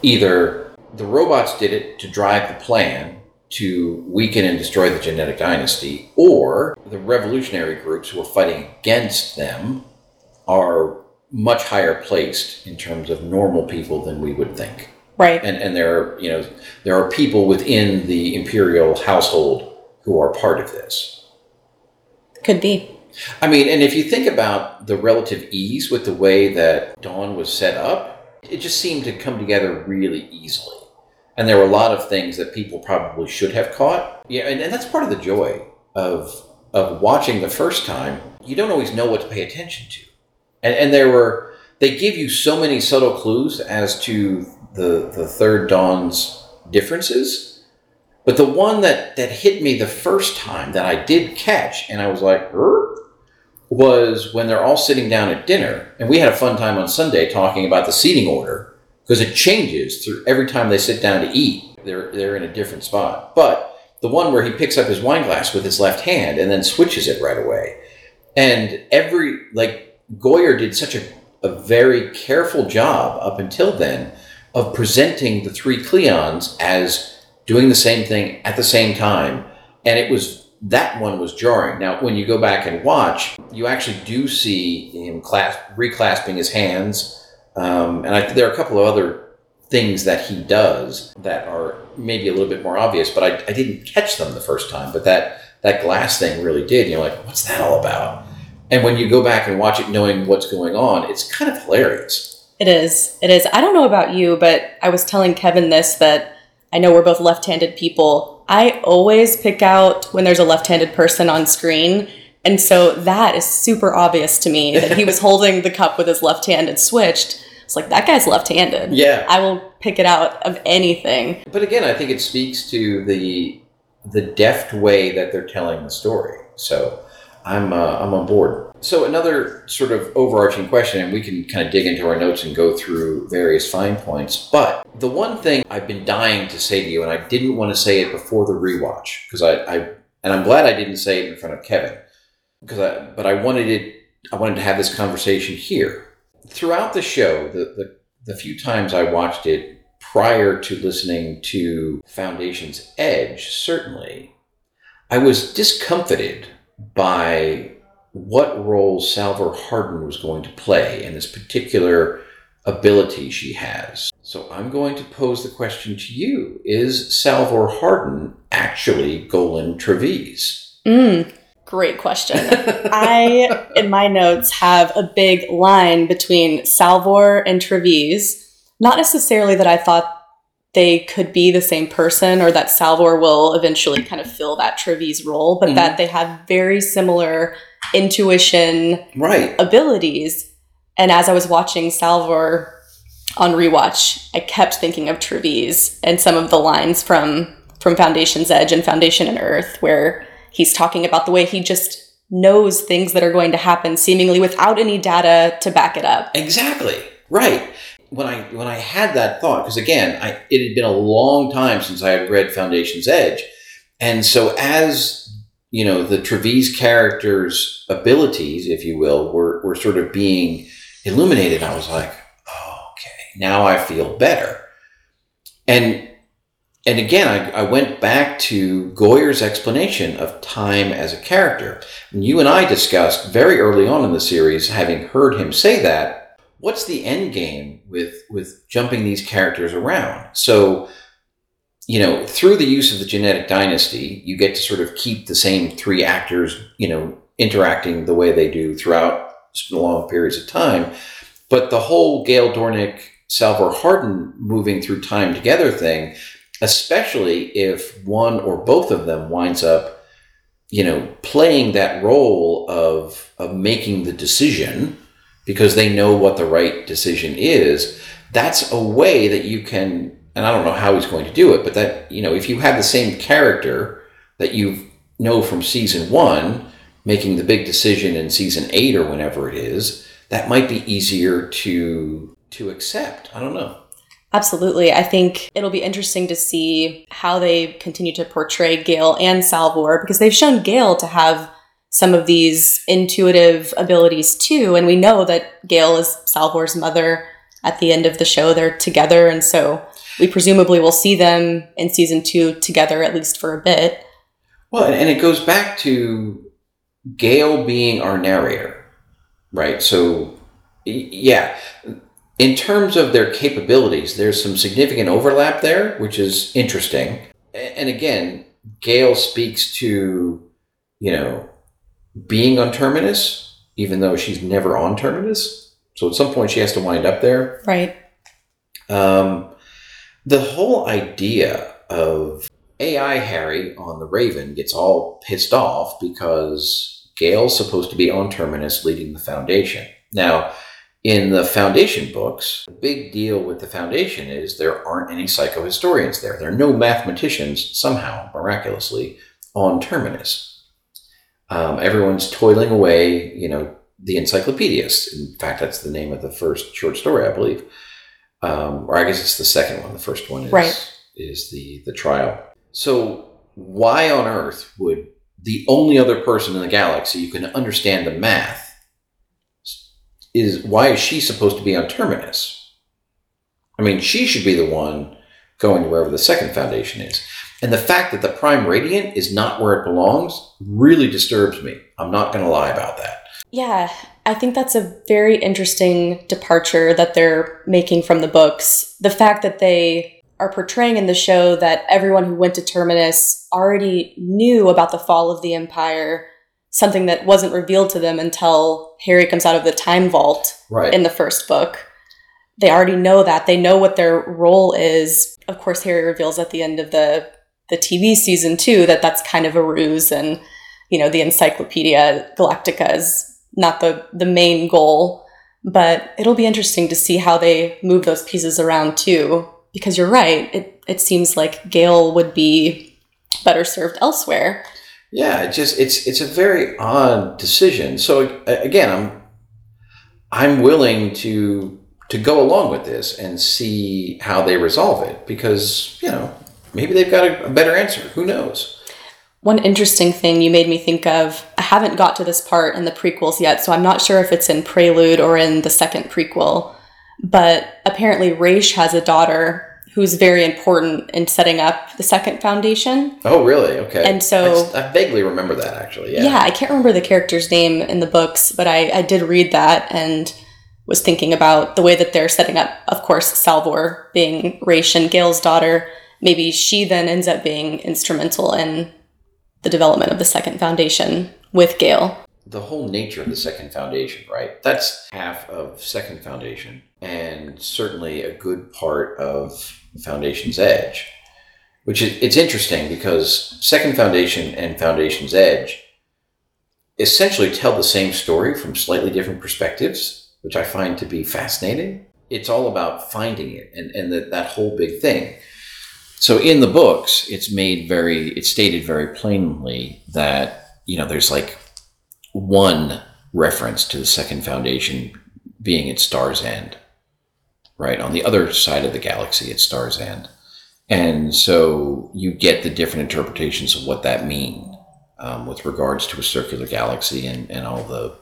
Either the robots did it to drive the plan to weaken and destroy the genetic dynasty, or the revolutionary groups who are fighting against them are much higher placed in terms of normal people than we would think. Right. And and there are, you know, there are people within the imperial household who are part of this. Could be. I mean, and if you think about the relative ease with the way that Dawn was set up, it just seemed to come together really easily. And there were a lot of things that people probably should have caught. Yeah, and, and that's part of the joy of of watching the first time. You don't always know what to pay attention to. And and there were they give you so many subtle clues as to the the third dawn's differences. But the one that that hit me the first time that I did catch and I was like, "Er?" was when they're all sitting down at dinner, and we had a fun time on Sunday talking about the seating order because it changes through every time they sit down to eat. They're they're in a different spot. But the one where he picks up his wine glass with his left hand and then switches it right away, and every like Goyer did such a a very careful job up until then of presenting the three Cleons as doing the same thing at the same time, and it was that one was jarring. Now, when you go back and watch, you actually do see him clasp, reclasping his hands, um, and I, there are a couple of other things that he does that are maybe a little bit more obvious, but I, I didn't catch them the first time. But that that glass thing really did. You're like, what's that all about? And when you go back and watch it, knowing what's going on, it's kind of hilarious. It is. It is. I don't know about you, but I was telling Kevin this that I know we're both left handed people. I always pick out when there's a left handed person on screen. And so that is super obvious to me that he was holding the cup with his left hand and switched. It's like, that guy's left handed. Yeah. I will pick it out of anything. But again, I think it speaks to the the deft way that they're telling the story. So I'm uh, I'm on board. So another sort of overarching question, and we can kind of dig into our notes and go through various fine points. But the one thing I've been dying to say to you, and I didn't want to say it before the rewatch because I, I and I'm glad I didn't say it in front of Kevin because I but I wanted it I wanted to have this conversation here throughout the show. The the the few times I watched it prior to listening to Foundation's Edge, certainly, I was discomfited by what role Salvor Hardin was going to play in this particular ability she has. So I'm going to pose the question to you Is Salvor Hardin actually Golan Trevize? Mm, great question. I, in my notes, have a big line between Salvor and Trevize. Not necessarily that I thought they could be the same person or that Salvor will eventually kind of fill that Trevize role, but Mhm. that they have very similar intuition Right. abilities. And as I was watching Salvor on rewatch, I kept thinking of Trevize and some of the lines from from Foundation's Edge and Foundation and Earth, where he's talking about the way he just knows things that are going to happen seemingly without any data to back it up. Exactly. Right. When I when I had that thought, because again, I, it had been a long time since I had read Foundation's Edge, and so as you know, the Trevize character's abilities, if you will, were were sort of being illuminated. I was like, oh, okay, now I feel better. And and again, I, I went back to Goyer's explanation of time as a character. And you and I discussed very early on in the series, having heard him say that, what's the end game with with jumping these characters around? So, you know, through the use of the genetic dynasty, you get to sort of keep the same three actors, you know, interacting the way they do throughout long periods of time. But the whole Gaal Dornick, Salvor Hardin moving through time together thing, especially if one or both of them winds up, you know, playing that role of of making the decision because they know what the right decision is, that's a way that you can and I don't know how he's going to do it, but that, you know, if you have the same character that you know from season 1 making the big decision in season 8 or whenever it is, that might be easier to to accept. I don't know. Absolutely. I think it'll be interesting to see how they continue to portray Gaal and Salvor because they've shown Gaal to have some of these intuitive abilities too. And we know that Gaal is Salvor's mother at the end of the show. They're together. And so we presumably will see them in season two together, at least for a bit. Well, and it goes back to Gaal being our narrator, right? So, yeah, in terms of their capabilities, there's some significant overlap there, which is interesting. And again, Gaal speaks to, you know, being on Terminus, even though she's never on Terminus. So at some point, she has to wind up there. Right. Um, the whole idea of AI Hari on the Raven gets all pissed off because Gaal's supposed to be on Terminus leading the Foundation. Now, in the Foundation books, the big deal with the Foundation is there aren't any psychohistorians there. There are no mathematicians, somehow, miraculously, on Terminus. Um, everyone's toiling away, you know, the encyclopedists. In fact, that's the name of the first short story, I believe um, or I guess it's the second one. The first one is Right. is the the trial. So why on earth would the only other person in the galaxy who can understand the math is why is she supposed to be on Terminus? I mean, she should be the one going to wherever the second foundation is. And the fact that the prime radiant is not where it belongs really disturbs me. I'm not going to lie about that. Yeah, I think that's a very interesting departure that they're making from the books. The fact that they are portraying in the show that everyone who went to Terminus already knew about the fall of the Empire, something that wasn't revealed to them until Hari comes out of the time vault Right. in the first book. They already know that. They know what their role is. Of course, Hari reveals at the end of the the TV season too that that's kind of a ruse, and you know the Encyclopedia Galactica is not the the main goal. But it'll be interesting to see how they move those pieces around too, because you're right. It it seems like Gaal would be better served elsewhere. Yeah, it just it's it's a very odd decision. So again, I'm I'm willing to to go along with this and see how they resolve it because you know maybe they've got a, a better answer. Who knows? One interesting thing you made me think of, I haven't got to this part in the prequels yet, so I'm not sure if it's in Prelude or in the second prequel, but apparently Raych has a daughter who's very important in setting up the second foundation. Oh, really? Okay. And so- I vaguely remember that actually. Yeah. Yeah. I can't remember the character's name in the books, but I, I did read that and was thinking about the way that they're setting up, of course, Salvor being Raych and Gaal's daughter. Maybe she then ends up being instrumental in the development of the second foundation with Gail. the whole nature of the second foundation, right? That's half of second foundation, and certainly a good part of Foundation's Edge. Which is it's interesting because second foundation and Foundation's Edge essentially tell the same story from slightly different perspectives, which I find to be fascinating. It's all about finding it and, and that, that whole big thing. So in the books, it's made very, it's stated very plainly that, you know, there's like one reference to the second foundation being at Star's End, right? On the other side of the galaxy at Star's End. And so you get the different interpretations of what that mean um, with regards to a circular galaxy and, and all the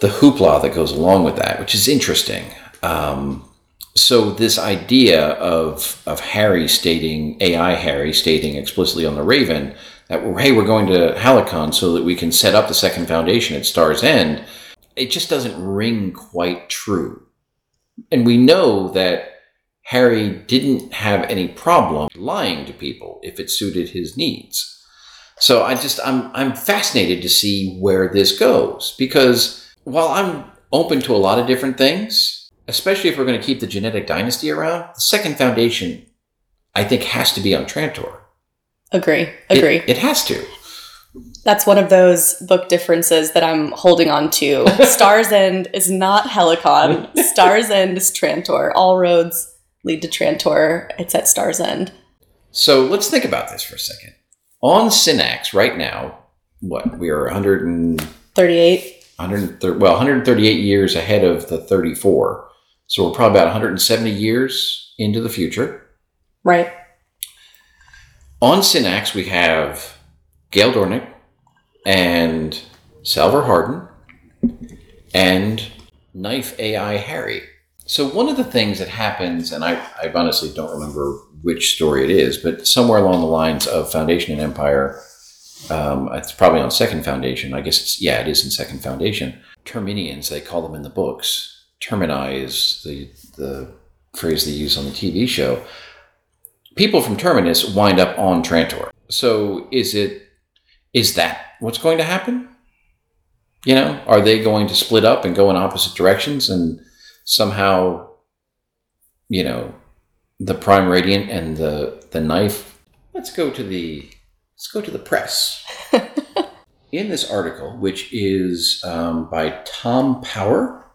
the hoopla that goes along with that, which is interesting. Um, so this idea of of Hari stating AI Hari stating explicitly on the Raven that hey we're going to Helicon so that we can set up the second foundation at Star's End, it just doesn't ring quite true. And we know that Hari didn't have any problem lying to people if it suited his needs. So I just I'm I'm fascinated to see where this goes because while I'm open to a lot of different things, especially if we're going to keep the genetic dynasty around, the second foundation I think has to be on Trantor. Agree. It- Agree. It, has to. That's one of those book differences that I'm holding on to. Star's End is not Helicon. Star's End is Trantor. All roads lead to Trantor. It's at Star's End. So let's think about this for a second. On Synnax right now, what we are 100 and 38. 130, well 138 years ahead of the 34. So we're probably about 170 years into the future. Right. On Synnax, we have Gaal Dornick and Salvor Hardin and Knife AI Hari. So one of the things that happens, and I, I honestly don't remember which story it is, but somewhere along the lines of Foundation and Empire, um, it's probably on Second Foundation. I guess it's yeah, it is in Second Foundation. Terminians, they call them in the books. Termini is the the phrase they use on the TV show people from Terminus wind up on Trantor. So is it is that what's going to happen? You know, are they going to split up and go in opposite directions and somehow, you know, the prime radiant and the the knife? Let's go to the let's go to the press. in this article, which is um, by Tom Power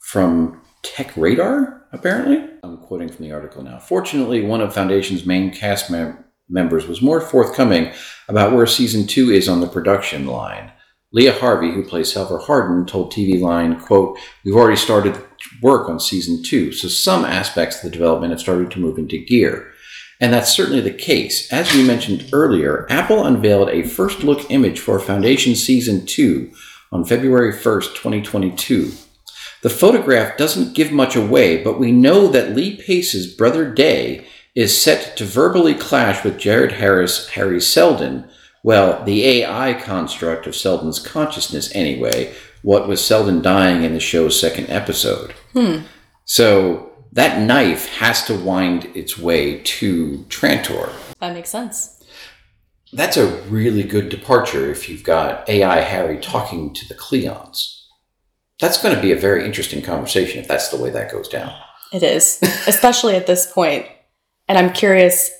from Tech Radar, apparently. I'm quoting from the article now. Fortunately, one of Foundation's main cast mem- members was more forthcoming about where season two is on the production line. Leah Harvey, who plays Salvor Hardin, told TV Line, quote, We've already started work on season two, so some aspects of the development have started to move into gear. And that's certainly the case. As we mentioned earlier, Apple unveiled a first look image for Foundation Season 2 on February 1st, 2022. The photograph doesn't give much away, but we know that Lee Pace's brother Day is set to verbally clash with Jared Harris, Hari Seldon. Well, the AI construct of Seldon's consciousness, anyway, what was Seldon dying in the show's second episode. Hmm. So that knife has to wind its way to Trantor. That makes sense. That's a really good departure if you've got AI Hari talking to the Cleons. That's going to be a very interesting conversation if that's the way that goes down. It is, especially at this point. And I'm curious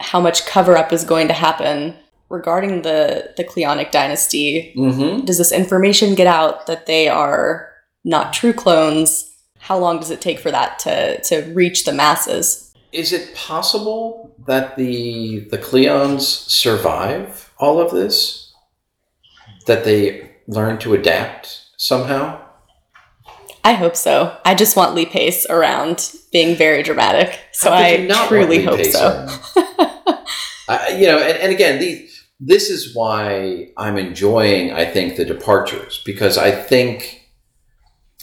how much cover up is going to happen regarding the the Cleonic dynasty. Mm-hmm. Does this information get out that they are not true clones? How long does it take for that to to reach the masses? Is it possible that the the Cleons survive all of this? That they learn to adapt somehow? I hope so. I just want Lee Pace around being very dramatic. So I you not want truly hope Pace so. you know, and, and again, this is why I'm enjoying, I think, the departures because I think,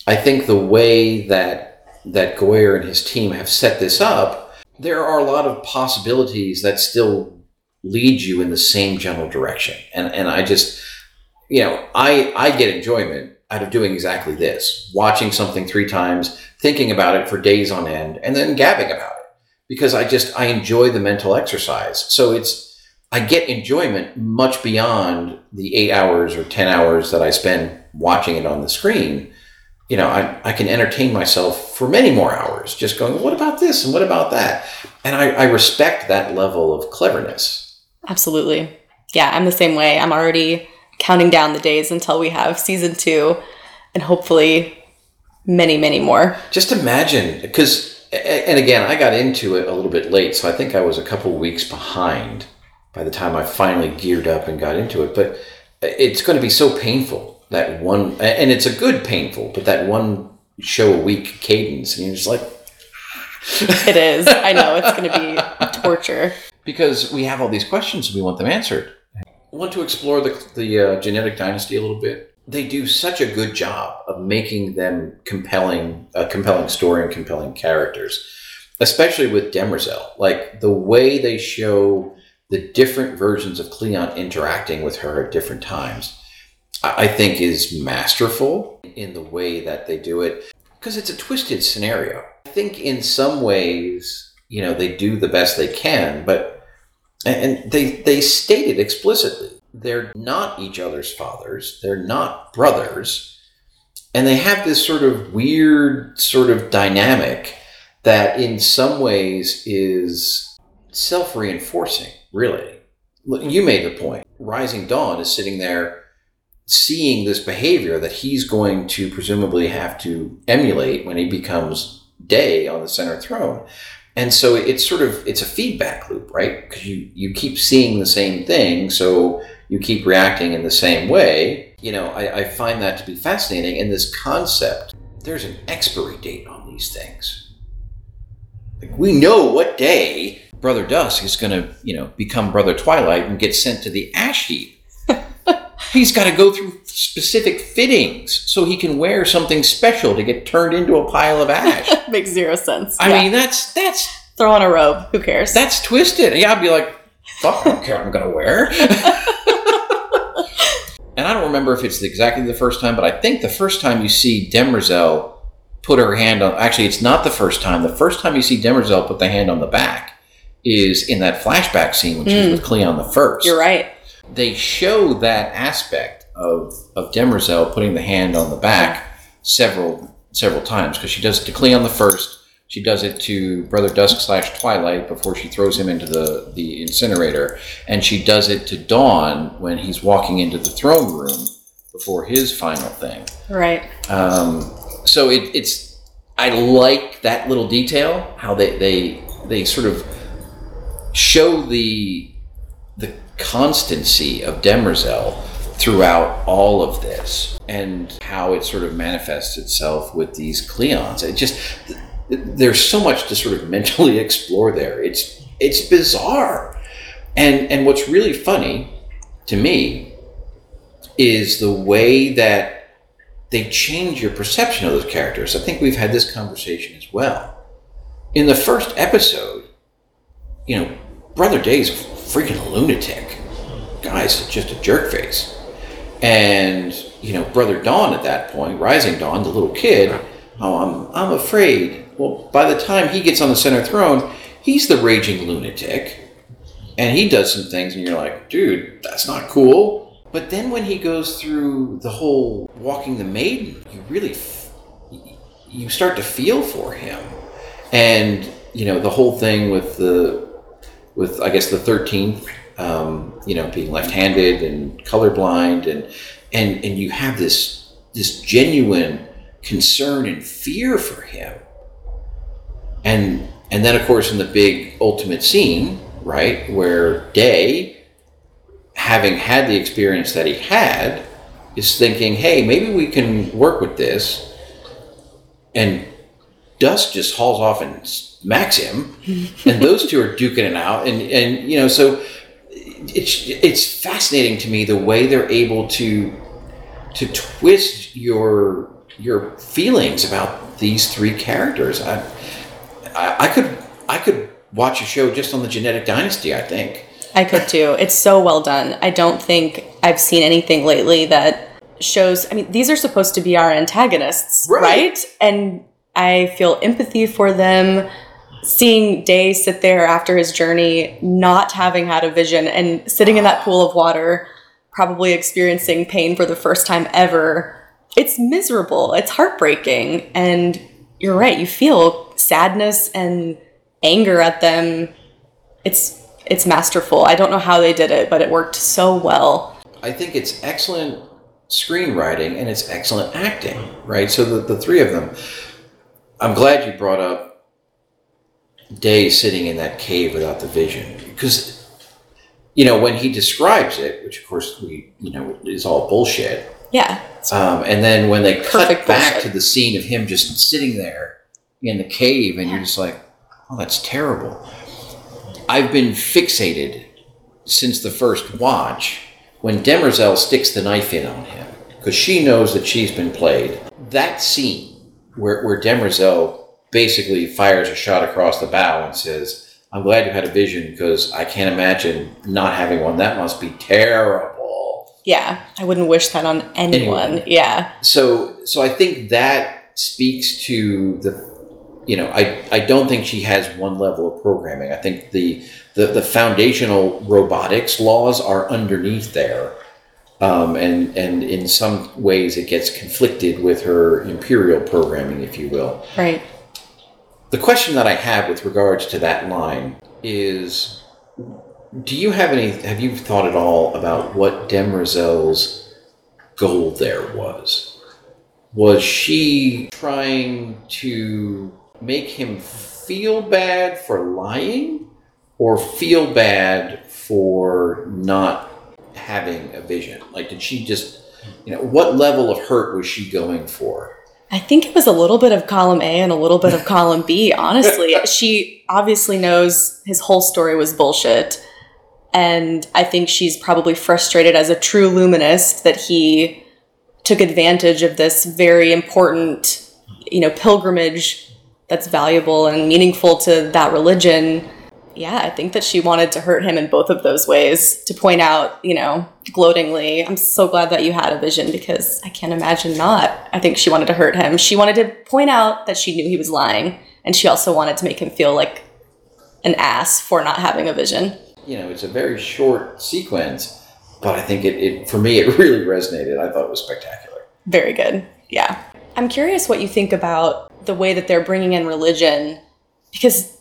I think the way that that Goyer and his team have set this up there are a lot of possibilities that still lead you in the same general direction. And and I just you know, I I get enjoyment out of doing exactly this. Watching something three times, thinking about it for days on end, and then gabbing about it. Because I just I enjoy the mental exercise. So it's I get enjoyment much beyond the eight hours or 10 hours that I spend watching it on the screen. You know, I, I can entertain myself for many more hours just going, what about this and what about that? And I, I respect that level of cleverness. Absolutely. Yeah, I'm the same way. I'm already counting down the days until we have season two and hopefully many, many more. Just imagine, because, and again, I got into it a little bit late, so I think I was a couple weeks behind by the time I finally geared up and got into it. But uh, it's going to be so painful that one, and it's a good painful, but that one show a week cadence, and you're just like, it is. I know it's going to be torture because we have all these questions and we want them answered. I want to explore the the uh, genetic dynasty a little bit. They do such a good job of making them compelling, a compelling story and compelling characters, especially with Demerzel. Like the way they show the different versions of Cleon interacting with her at different times, I think is masterful in the way that they do it because it's a twisted scenario. I think in some ways, you know, they do the best they can, but and they they state it explicitly. They're not each other's fathers. They're not brothers. And they have this sort of weird sort of dynamic that in some ways is self-reinforcing really. You made the point. Rising Dawn is sitting there seeing this behavior that he's going to presumably have to emulate when he becomes day on the center throne. And so it's sort of it's a feedback loop, right? Because you you keep seeing the same thing, so you keep reacting in the same way. You know, I, I find that to be fascinating. And this concept, there's an expiry date on these things. Like we know what day Brother Dusk is going to, you know, become Brother Twilight and get sent to the ash heap. He's got to go through specific fittings so he can wear something special to get turned into a pile of ash. Makes zero sense. I yeah. mean, that's that's throw on a robe. Who cares? That's twisted. Yeah, I'd be like, fuck, I don't care. I'm gonna wear. and I don't remember if it's exactly the first time, but I think the first time you see Demerzel put her hand on. Actually, it's not the first time. The first time you see Demerzel put the hand on the back is in that flashback scene when she's mm. with Cleon the First. You're right. They show that aspect of of Demerzel putting the hand on the back several several times because she does it to Cleon the First. She does it to Brother Dusk slash Twilight before she throws him into the, the incinerator. And she does it to Dawn when he's walking into the throne room before his final thing. Right. Um, so it, it's, I like that little detail, how they, they, they sort of show the the constancy of Demerzel throughout all of this and how it sort of manifests itself with these Cleons. It just there's so much to sort of mentally explore there. It's it's bizarre. And and what's really funny to me is the way that they change your perception of those characters. I think we've had this conversation as well. In the first episode, you know, Brother Day's a freaking lunatic. Guy's just a jerk face. And, you know, Brother Dawn at that point, Rising Dawn, the little kid, oh, I'm, I'm afraid. Well, by the time he gets on the center throne, he's the raging lunatic. And he does some things, and you're like, dude, that's not cool. But then when he goes through the whole walking the maiden, you really, f- you start to feel for him. And, you know, the whole thing with the with I guess the thirteenth, um, you know, being left-handed and colorblind, and and and you have this this genuine concern and fear for him, and and then of course in the big ultimate scene, right, where Day, having had the experience that he had, is thinking, hey, maybe we can work with this, and Dusk just hauls off and smacks him, and those two are duking it out, and and you know so it's it's fascinating to me the way they're able to to twist your your feelings about these three characters. I I, I could I could watch a show just on the genetic dynasty. I think. I could too. It's so well done. I don't think I've seen anything lately that shows. I mean, these are supposed to be our antagonists, Right. right? And I feel empathy for them. Seeing Day sit there after his journey, not having had a vision, and sitting in that pool of water, probably experiencing pain for the first time ever. It's miserable. It's heartbreaking. And you're right. You feel sadness and anger at them it's it's masterful. I don't know how they did it, but it worked so well. I think it's excellent screenwriting and it's excellent acting, right? So the, the three of them. I'm glad you brought up Day sitting in that cave without the vision because, you know, when he describes it, which of course we, you know, is all bullshit. Yeah. Um, and then when they cut back bullshit. to the scene of him just sitting there in the cave, and you're just like, oh, that's terrible. I've been fixated since the first watch when Demerzel sticks the knife in on him because she knows that she's been played. That scene where, where Demerzel basically fires a shot across the bow and says, I'm glad you had a vision because I can't imagine not having one. That must be terrible. Yeah. I wouldn't wish that on anyone. Anyone. Yeah. so so I think that speaks to the you know I, I don't think she has one level of programming. I think the the, the foundational robotics laws are underneath there. Um, and and in some ways it gets conflicted with her imperial programming, if you will. Right. The question that I have with regards to that line is do you have any have you thought at all about what Demerzel's goal there was? Was she trying to make him feel bad for lying or feel bad for not having a vision? Like did she just you know what level of hurt was she going for? I think it was a little bit of column A and a little bit of column B, honestly. she obviously knows his whole story was bullshit. And I think she's probably frustrated as a true luminist that he took advantage of this very important, you know, pilgrimage that's valuable and meaningful to that religion. Yeah, I think that she wanted to hurt him in both of those ways to point out, you know, gloatingly, I'm so glad that you had a vision because I can't imagine not. I think she wanted to hurt him. She wanted to point out that she knew he was lying, and she also wanted to make him feel like an ass for not having a vision. you know, it's a very short sequence, but I think it, it for me it really resonated. I thought it was spectacular. Very good. Yeah. I'm curious what you think about the way that they're bringing in religion because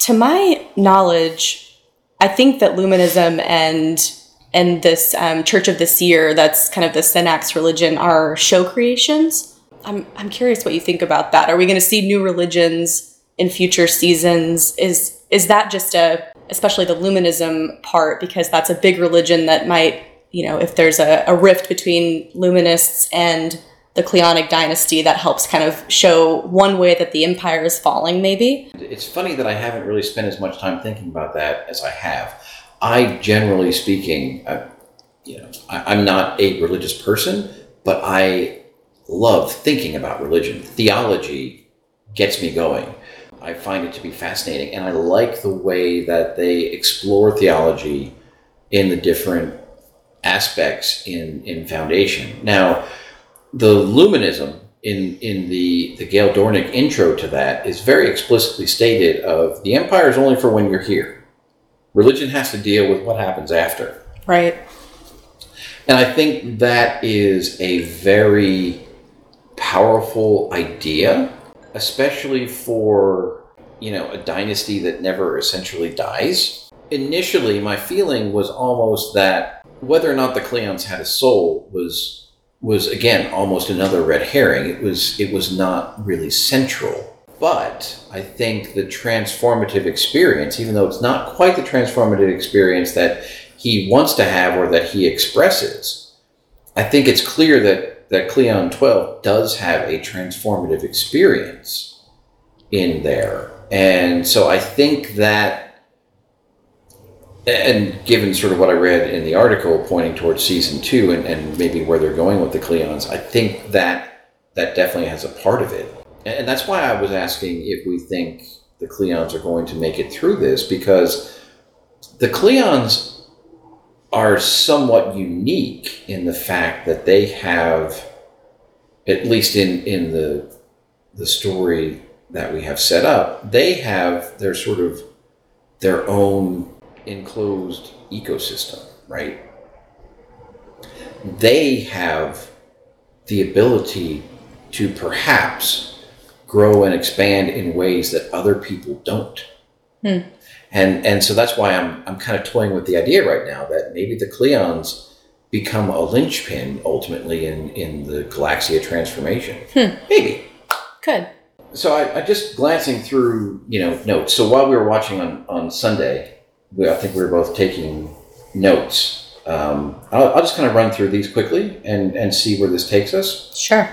to my knowledge, I think that luminism and and this um, Church of the Seer, that's kind of the Synnax religion, are show creations. I'm I'm curious what you think about that. Are we going to see new religions in future seasons? Is is that just a especially the luminism part because that's a big religion that might you know if there's a, a rift between luminists and the Cleonic dynasty that helps kind of show one way that the empire is falling maybe It's funny that I haven't really spent as much time thinking about that as I have. I, generally speaking, I, you know, I, I'm not a religious person, but I love thinking about religion. Theology gets me going. I find it to be fascinating, and I like the way that they explore theology in the different aspects in in Foundation. Now, the luminism in in the the Gaal Dornick intro to that is very explicitly stated of the empire is only for when you're here. Religion has to deal with what happens after. right And I think that is a very powerful idea, especially for, you know, a dynasty that never essentially dies. Initially, my feeling was almost that whether or not the Cleons had a soul was was again almost another red herring. It was it was not really central. But I think the transformative experience, even though it's not quite the transformative experience that he wants to have or that he expresses, I think it's clear that, that Cleon 12 does have a transformative experience in there. And so I think that, and given sort of what I read in the article pointing towards season two and, and maybe where they're going with the Cleons, I think that that definitely has a part of it. And that's why I was asking if we think the Cleons are going to make it through this because the Cleons are somewhat unique in the fact that they have, at least in, in the, the story that we have set up, they have their sort of their own enclosed ecosystem, right? They have the ability to perhaps grow and expand in ways that other people don't. Hmm. And and so that's why I'm I'm kind of toying with the idea right now that maybe the Cleons become a linchpin ultimately in in the Galaxia transformation. Maybe. Could. So I, I just glancing through, you know, notes. So while we were watching on on Sunday, we, I think we were both taking notes. Um, I'll, I'll just kind of run through these quickly and and see where this takes us. Sure.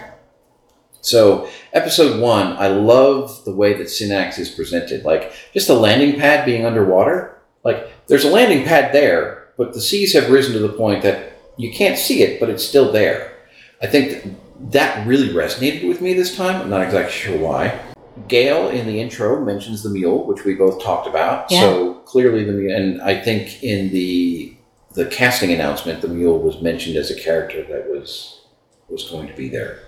So episode one, I love the way that Synnax is presented. Like just a landing pad being underwater. Like there's a landing pad there, but the seas have risen to the point that you can't see it, but it's still there. I think that, that really resonated with me this time. I'm not exactly sure why. Gaal in the intro mentions the mule, which we both talked about. Yeah. So clearly the mule, and I think in the the casting announcement, the mule was mentioned as a character that was was going to be there.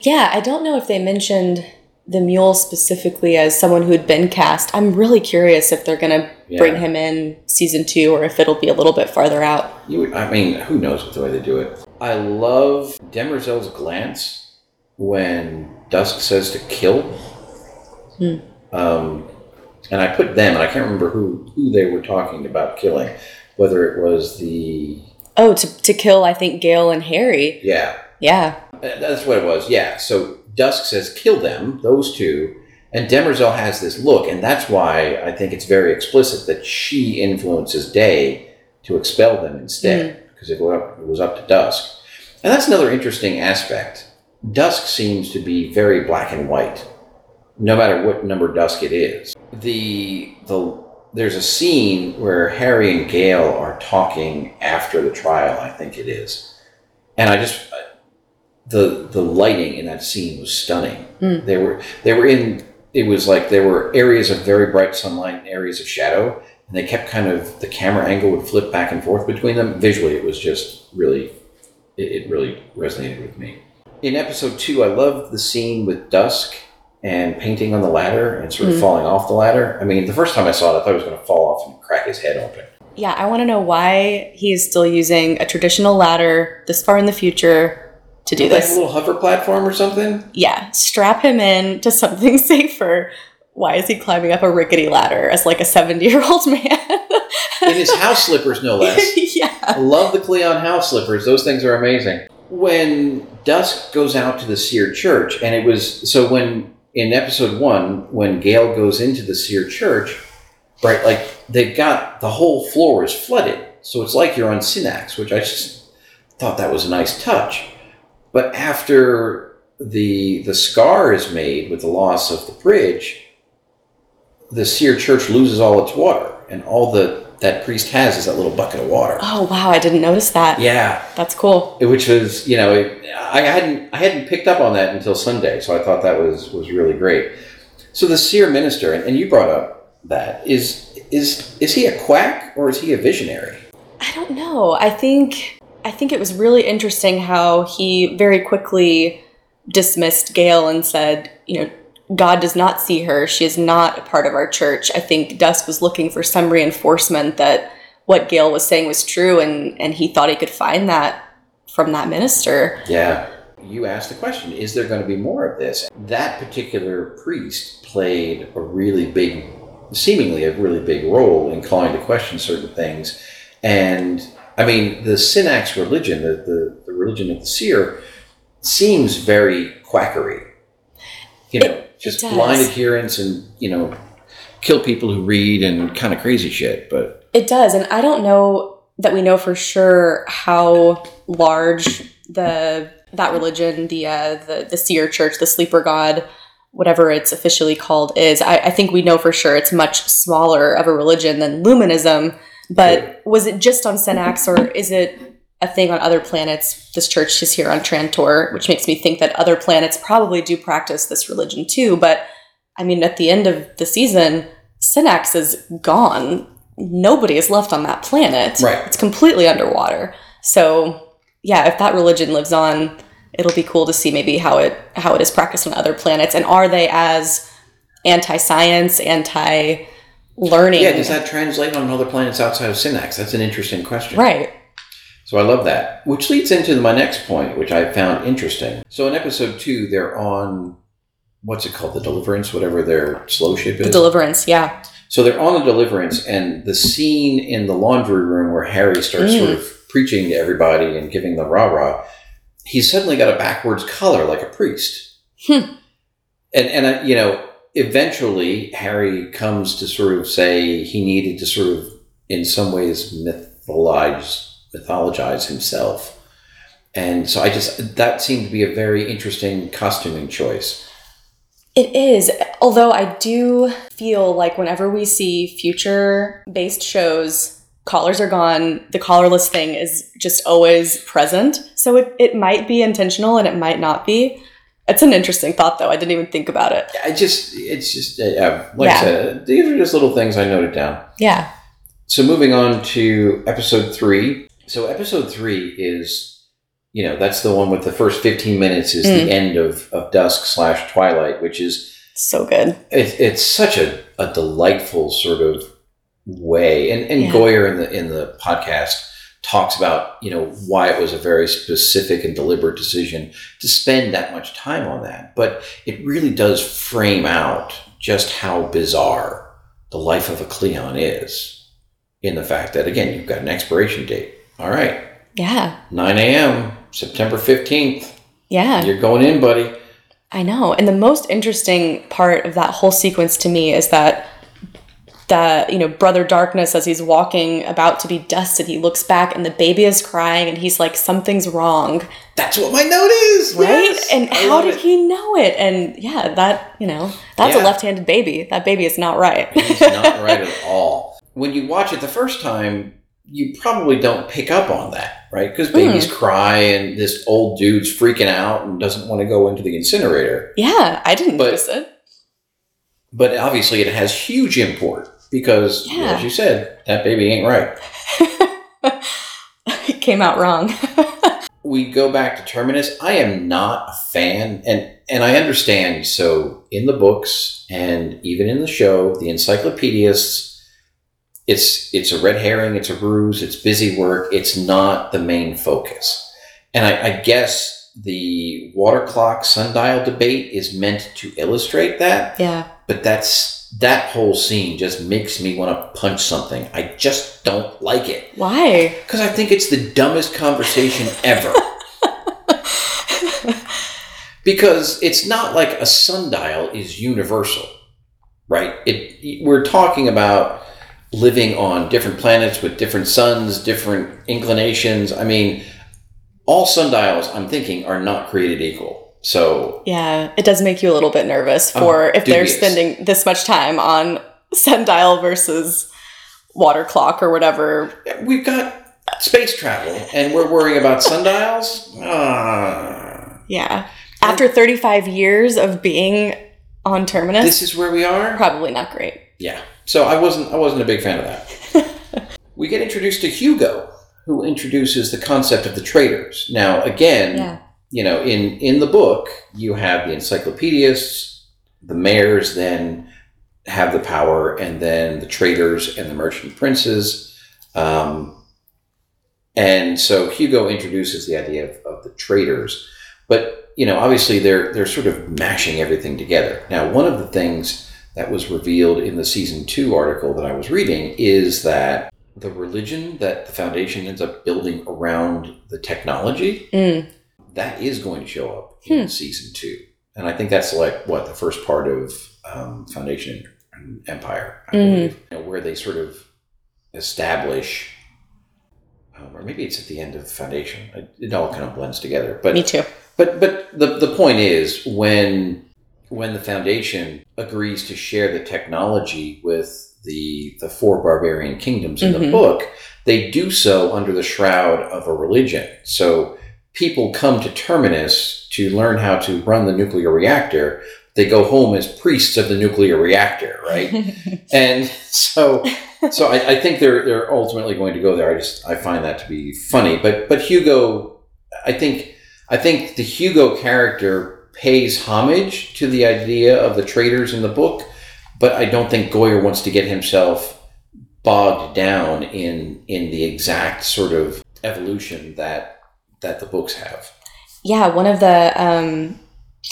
Yeah, I don't know if they mentioned the mule specifically as someone who had been cast. I'm really curious if they're going to Yeah. bring him in season two or if it'll be a little bit farther out. You, would- I mean, who knows what the way they do it? I love Demerzel's glance when Dusk says to kill. Hmm. Um, and I put them, and I can't remember who who they were talking about killing. Whether it was the Oh, to, to kill, I think, Gaal and Hari. yeah, Yeah. Uh, That's what it was. Yeah. So Dusk says, "Kill them." Those two, and Demerzel has this look, and that's why I think it's very explicit that she influences Day to expel them instead, because it, up- it was up to Dusk, and that's another interesting aspect. Dusk seems to be very black and white, no matter what number Dusk it is. The the there's a scene where Hari and Gaal are talking after the trial. I think it is, and I just the the lighting in that scene was stunning. Mm. They were they were in it was like there were areas of very bright sunlight and areas of shadow, and they kept kind of the camera angle would flip back and forth between them. Visually, it was just really it, it really resonated with me. In episode two, I loved the scene with Dusk and painting on the ladder and sort of Mm. falling off the ladder. I mean, the first time I saw it, I thought he was going to fall off and crack his head open. Yeah, I want to know why he is still using a traditional ladder this far in the future to do Like a this. little hover platform or something. Yeah, strap him in to something safer. Why is he climbing up a rickety ladder as like a 70 year old man? In his house slippers, no less. yeah. I love the Cleon house slippers. Those things are amazing. When Dusk goes out to the Seer Church, and it was so when in episode one, when Gaal goes into the Seer Church, right, like they've got the whole floor is flooded. So it's like you're on Synnax, which I just thought that was a nice touch. But after the the scar is made with the loss of the bridge, the Seer Church loses all its water, and all the that priest has is that little bucket of water. Oh, wow, I didn't notice that. Yeah, That's cool. which was you know it, I hadn't I hadn't picked up on that until Sunday, so I thought that was was really great. So the seer minister, and, and you brought up that is is is he a quack or is he a visionary? I don't know. I think I think it was really interesting how he very quickly dismissed Gaal and said, you know, God does not see her. She is not a part of our church. I think Dusk was looking for some reinforcement that what Gaal was saying was true and and he thought he could find that from that minister. Yeah. You asked the question: Is there going to be more of this? That particular priest played a really big, seemingly a really big role in calling to question certain things, and I mean the Synnax religion, the the, the religion of the seer, seems very quackery. You know, just blind adherence and you know, kill people who read and kind of crazy shit. But It does, and I don't know that we know for sure how large the that religion, the uh, the the seer church, the sleeper god, whatever it's officially called, is. I, I think we know for sure it's much smaller of a religion than Luminism. But was it just on Synnax, or is it a thing on other planets? This church is here on Trantor, which makes me think that other planets probably do practice this religion too. But I mean, at the end of the season, Synnax is gone. Nobody is left on that planet. Right. It's completely underwater. So, yeah, if that religion lives on, it'll be cool to see maybe how it how it is practiced on other planets and are they as anti-science, anti-learning? Yeah, does that translate on other planets outside of Synnax? That's an interesting question. Right. So I love that. Which leads into my next point, which I found interesting. So in episode two, they're on what's it called? The Deliverance, whatever their slow ship is. The deliverance, yeah. so they're on the Deliverance, and the scene in the laundry room where Hari starts Mm. sort of preaching to everybody and giving the rah rah, he's suddenly got a backwards collar like a priest. Hmm. And and you know, eventually Hari comes to sort of say he needed to sort of, in some ways, mythologize mythologize himself. And so I just that seemed to be a very interesting costuming choice. It is. Although I do feel like whenever we see future based shows, collars are gone. The collarless thing is just always present. So it, it might be intentional and it might not be. It's an interesting thought, though. I didn't even think about it. I just it's just uh, like I said, these are just little things I noted down. Yeah. So moving on to episode three. So episode three is, you know, that's the one with the first fifteen minutes is Mm. the end of, of dusk slash twilight, which is So good. it, it's such a, a delightful sort of way. And and Yeah. Goyer in the in the podcast talks about you know why it was a very specific and deliberate decision to spend that much time on that. But it really does frame out just how bizarre the life of a Cleon is. In the fact that again you've got an expiration date. All right, Yeah. 9 a.m. September 15th. Yeah. You're going in, buddy. I know. And the most interesting part of that whole sequence to me is that that you know brother darkness as he's walking about to be dusted he looks back and the baby is crying and he's like something's wrong That's what my note is. right Yes, and I how did it. he know it and yeah that you know that's Yeah. a left-handed baby that baby is not right He's not right at all. When you watch it the first time, you probably don't pick up on that, right? Because babies hmm. cry and this old dude's freaking out and doesn't want to go into the incinerator. yeah i didn't But- notice it But obviously, it has huge import because, Yeah. as you said, that baby ain't right. it came out wrong we go back to Terminus. I am not a fan, and and I understand. So in the books and even in the show, the encyclopedists, it's it's a red herring, it's a ruse, it's busy work. It's not the main focus. And I, I guess the water clock sundial debate is meant to illustrate that, yeah but that's that whole scene just makes me want to punch something. I just don't like it. why Because I think it's the dumbest conversation ever. because it's not like a sundial is universal, right? It we're talking about living on different planets with different suns, different inclinations. I mean, all sundials, I'm thinking, are not created equal. So Yeah, it does make you a little bit nervous Oh, for if they're spending this much time on sundial versus water clock or whatever. we've got space travel, and we're worrying about sundials. Ah, Yeah. After 35 years of being on Terminus, this is where we are. probably not great. Yeah. So I wasn't I wasn't a big fan of that. we get introduced to Hugo, who introduces the concept of the traders. Now, again, Yeah. you know, in in the book, you have the encyclopedists, the mayors then have the power, and then the traders and the merchant princes. Um, and so Hugo introduces the idea of, of the traders, but you know, obviously they're they're sort of mashing everything together. Now, one of the things that was revealed in the season two article that I was reading is that the religion that the foundation ends up building around the technology Mm. that is going to show up in Hmm. season two, and I think that's like what the first part of um, Foundation and Empire, I Mhm. believe, you know, where they sort of establish, um, or maybe it's at the end of Foundation. It, it all kind of blends together, but Me too. but but the the point is when when the foundation agrees to share the technology with the the four barbarian kingdoms in the Mhm. book, they do so under the shroud of a religion. So people come to Terminus to learn how to run the nuclear reactor, they go home as priests of the nuclear reactor, right? and so, so I, I think they're they're ultimately going to go there. I just I find that to be funny. But but Hugo, I think I think the Hugo character pays homage to the idea of the traitors in the book, but I don't think Goyer wants to get himself bogged down in in the exact sort of evolution that that the books have. Yeah, one of the um,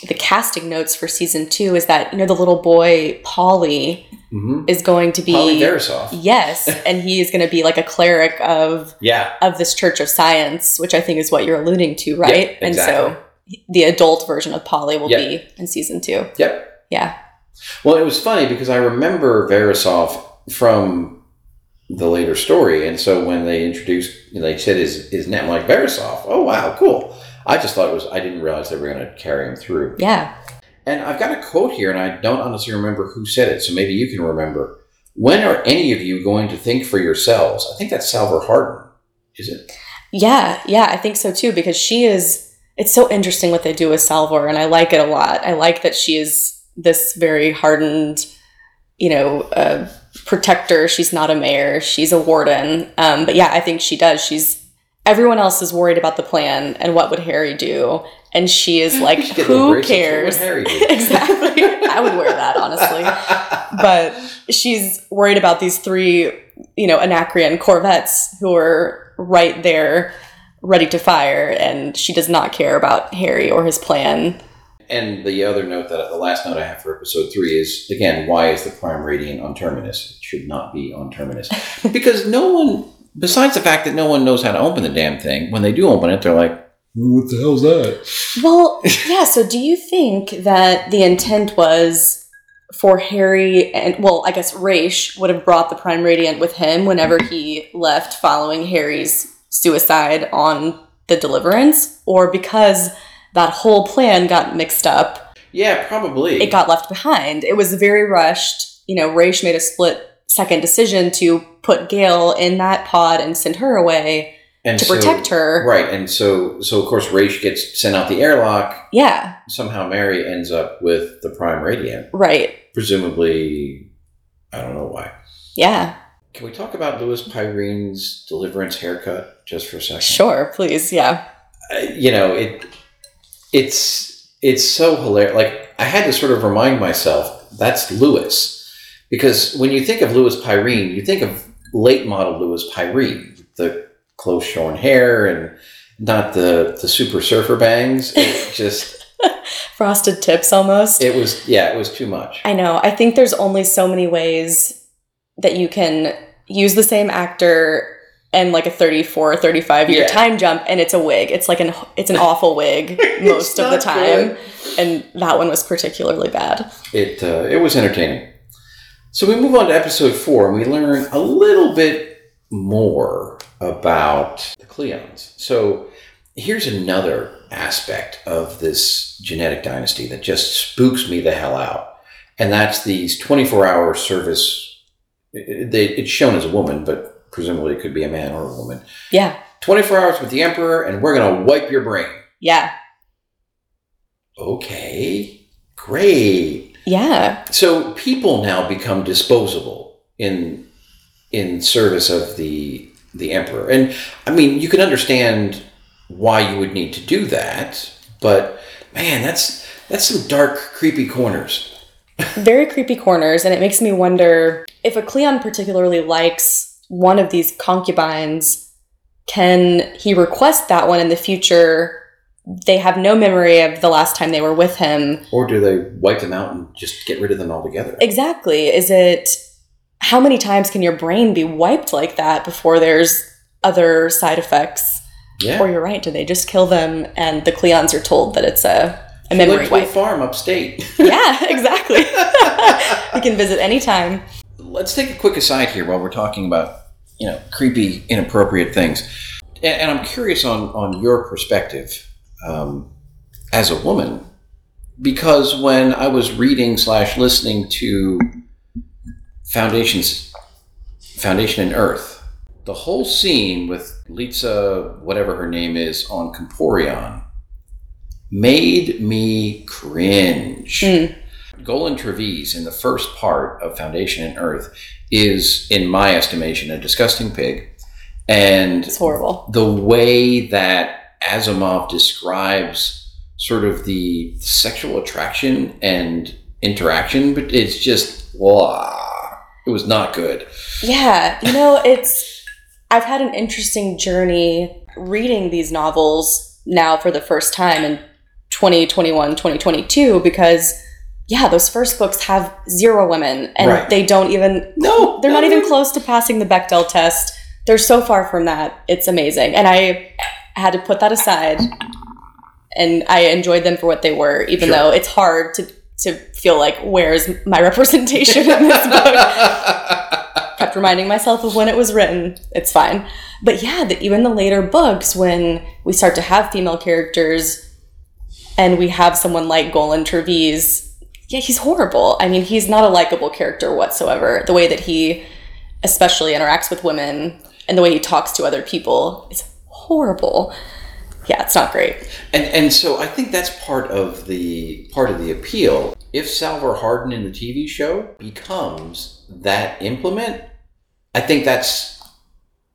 the casting notes for season two is that you know the little boy Polly Mm-hmm. is going to be Polly Verisof. yes, and he is going to be like a cleric of Yeah. of this Church of Science, which I think is what you're alluding to, right? Yeah, And so the adult version of Polly will Yep. be in season two. Yep. Yeah, Well, it was funny because I remember Verisof from the later story, and so when they introduced, you know, they said his his name, I'm like Verisof. Oh wow, cool. I just thought it was. I didn't realize they were going to carry him through. yeah. And I've got a quote here, and I don't honestly remember who said it, so maybe you can remember. When are any of you going to think for yourselves? I think that's Salvor Hardin. Is it? Yeah, yeah, I think so too because she is it's so interesting what they do with Salvor and I like it a lot. I like that she is this very hardened, you know, uh, protector. She's not a mayor, she's a warden. Um, but yeah, I think she does. She's everyone else is worried about the plan and what would Hari do and she is like You should get little who bracelets. What would cares? Exactly. I would wear that honestly. but she's worried about these three, you know, Anacreon Corvettes who are right there ready to fire, and she does not care about Hari or his plan. And the other note that the last note I have for episode three is again, why is the prime radiant on terminus? It should not be on terminus because no one, besides the fact that no one knows how to open the damn thing, when they do open it, they're like, What the hell's that? Well, yeah, so do you think that the intent was for Hari and, well, I guess Raych would have brought the Prime Radiant with him whenever he left following Hari's suicide on the Deliverance? Or because that whole plan got mixed up, yeah, probably. it got left behind? It was very rushed. You know, Raych made a split second decision to put Gaal in that pod and send her away and to so- protect her. Right, and so so of course Raych gets sent out the airlock. Yeah, Somehow Mari ends up with the prime radiant, right. presumably. I don't know why. Yeah, Can we talk about Louis Pyrene's deliverance haircut just for a second? sure, please. Yeah. uh, you know it it's it's so hilarious like i had to sort of remind myself that's lewis because when you think of lewis pyrene you think of late model lewis pyrene the close shorn hair and not the the super surfer bangs it just frosted tips almost. it was yeah it was too much I know. I think there's only so many ways that you can use the same actor and like a 34 35 year Yeah. time jump and it's a wig. It's like an it's an awful wig most of the time. good. And that one was particularly bad. it uh, it was entertaining. So we move on to episode four, and we learn a little bit more about the Cleons. So here's another aspect of this genetic dynasty that just spooks me the hell out, and that's these 24-hour service. it- They, it's shown as a woman, but presumably it could be a man or a woman. Yeah. 24 hours with the Emperor, and we're gonna wipe your brain. Yeah. Okay, great. Yeah. so people now become disposable in in service of the the emperor and i mean you can understand why you would need to do that but man that's that's some dark creepy corners Very creepy corners and it makes me wonder if a Cleon particularly likes one of these concubines can he request that one in the future they have no memory of the last time they were with him or do they wipe them out and just get rid of them altogether Exactly. Is it how many times can your brain be wiped like that before there's other side effects? yeah Or you're right, do they just kill them and the Cleons are told that it's a, a memory lived to a wipe? farm upstate yeah, exactly. you can visit anytime. Let's take a quick aside here while we're talking about you know creepy inappropriate things and, and i'm curious on on your perspective um, as a woman because when i was reading slash listening to foundations foundation and earth the whole scene with Litsa, whatever her name is, on Comporellon made me cringe. Mm. Golan Trevize in the first part of Foundation and Earth is, in my estimation, a disgusting pig. And It's horrible. the way that Asimov describes sort of the sexual attraction and interaction, but it's just, wow, it was not good. Yeah, you know, it's. I've had an interesting journey reading these novels now for the first time in 2021, 2022, because, yeah, those first books have zero women and Right. they don't even. No, They're not no, even no. close to passing the Bechdel test. They're so far from that. It's amazing. And I had to put that aside and I enjoyed them for what they were, even Sure. though it's hard to, to feel like, where's my representation in this book? kept reminding myself of when it was written. It's fine. But yeah, the, even the later books, when we start to have female characters and we have someone like Golan Trevize, yeah, he's horrible. I mean, he's not a likable character whatsoever. The way that he especially interacts with women and the way he talks to other people is horrible. Yeah, it's not great. And and so I think that's part of the part of the appeal. If Salvor Hardin in the TV show becomes that implement, I think that's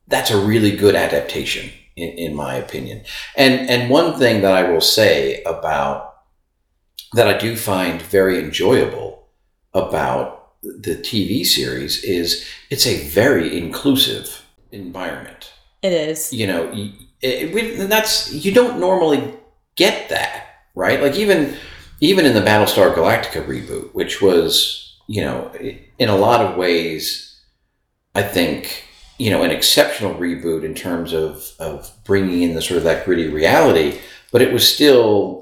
that's a really good adaptation in, in my opinion. And and one thing that I will say about that I do find very enjoyable about the TV series is it's a very inclusive environment It is. you know it, and that's you don't normally get that right like even even in the battlestar galactica reboot which was you know in a lot of ways i think you know an exceptional reboot in terms of of bringing in the sort of that gritty reality but it was still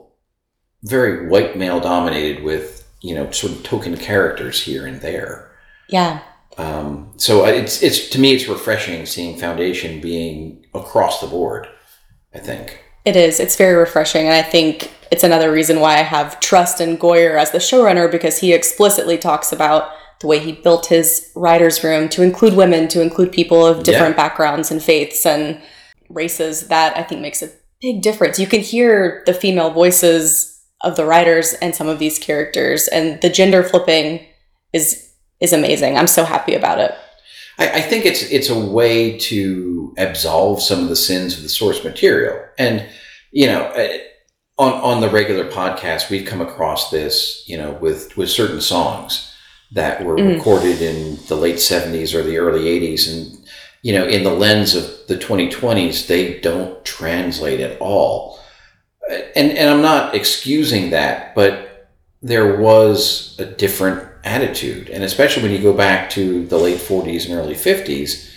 very white male dominated with you know sort of token characters here and there Yeah. um, so it's it's to me it's refreshing seeing Foundation being across the board. I think. It is. It's very refreshing. And I think it's another reason why I have trust in Goyer as the showrunner because he explicitly talks about the way he built his writer's room to include women, to include people of different backgrounds and faiths and races. That I think makes a big difference. You can hear the female voices of the writers and some of these characters, and the gender flipping is is amazing. I'm so happy about it. I, I think it's it's a way to absolve some of the sins of the source material, and you know, eh, on on the regular podcast, we've come across this, you know, with with certain songs that were Mm. recorded in the late '70s or the early '80s, and you know, in the lens of the 2020s, they don't translate at all. And and I'm not excusing that, but there was a different attitude, and especially when you go back to the late 40s and early 50s.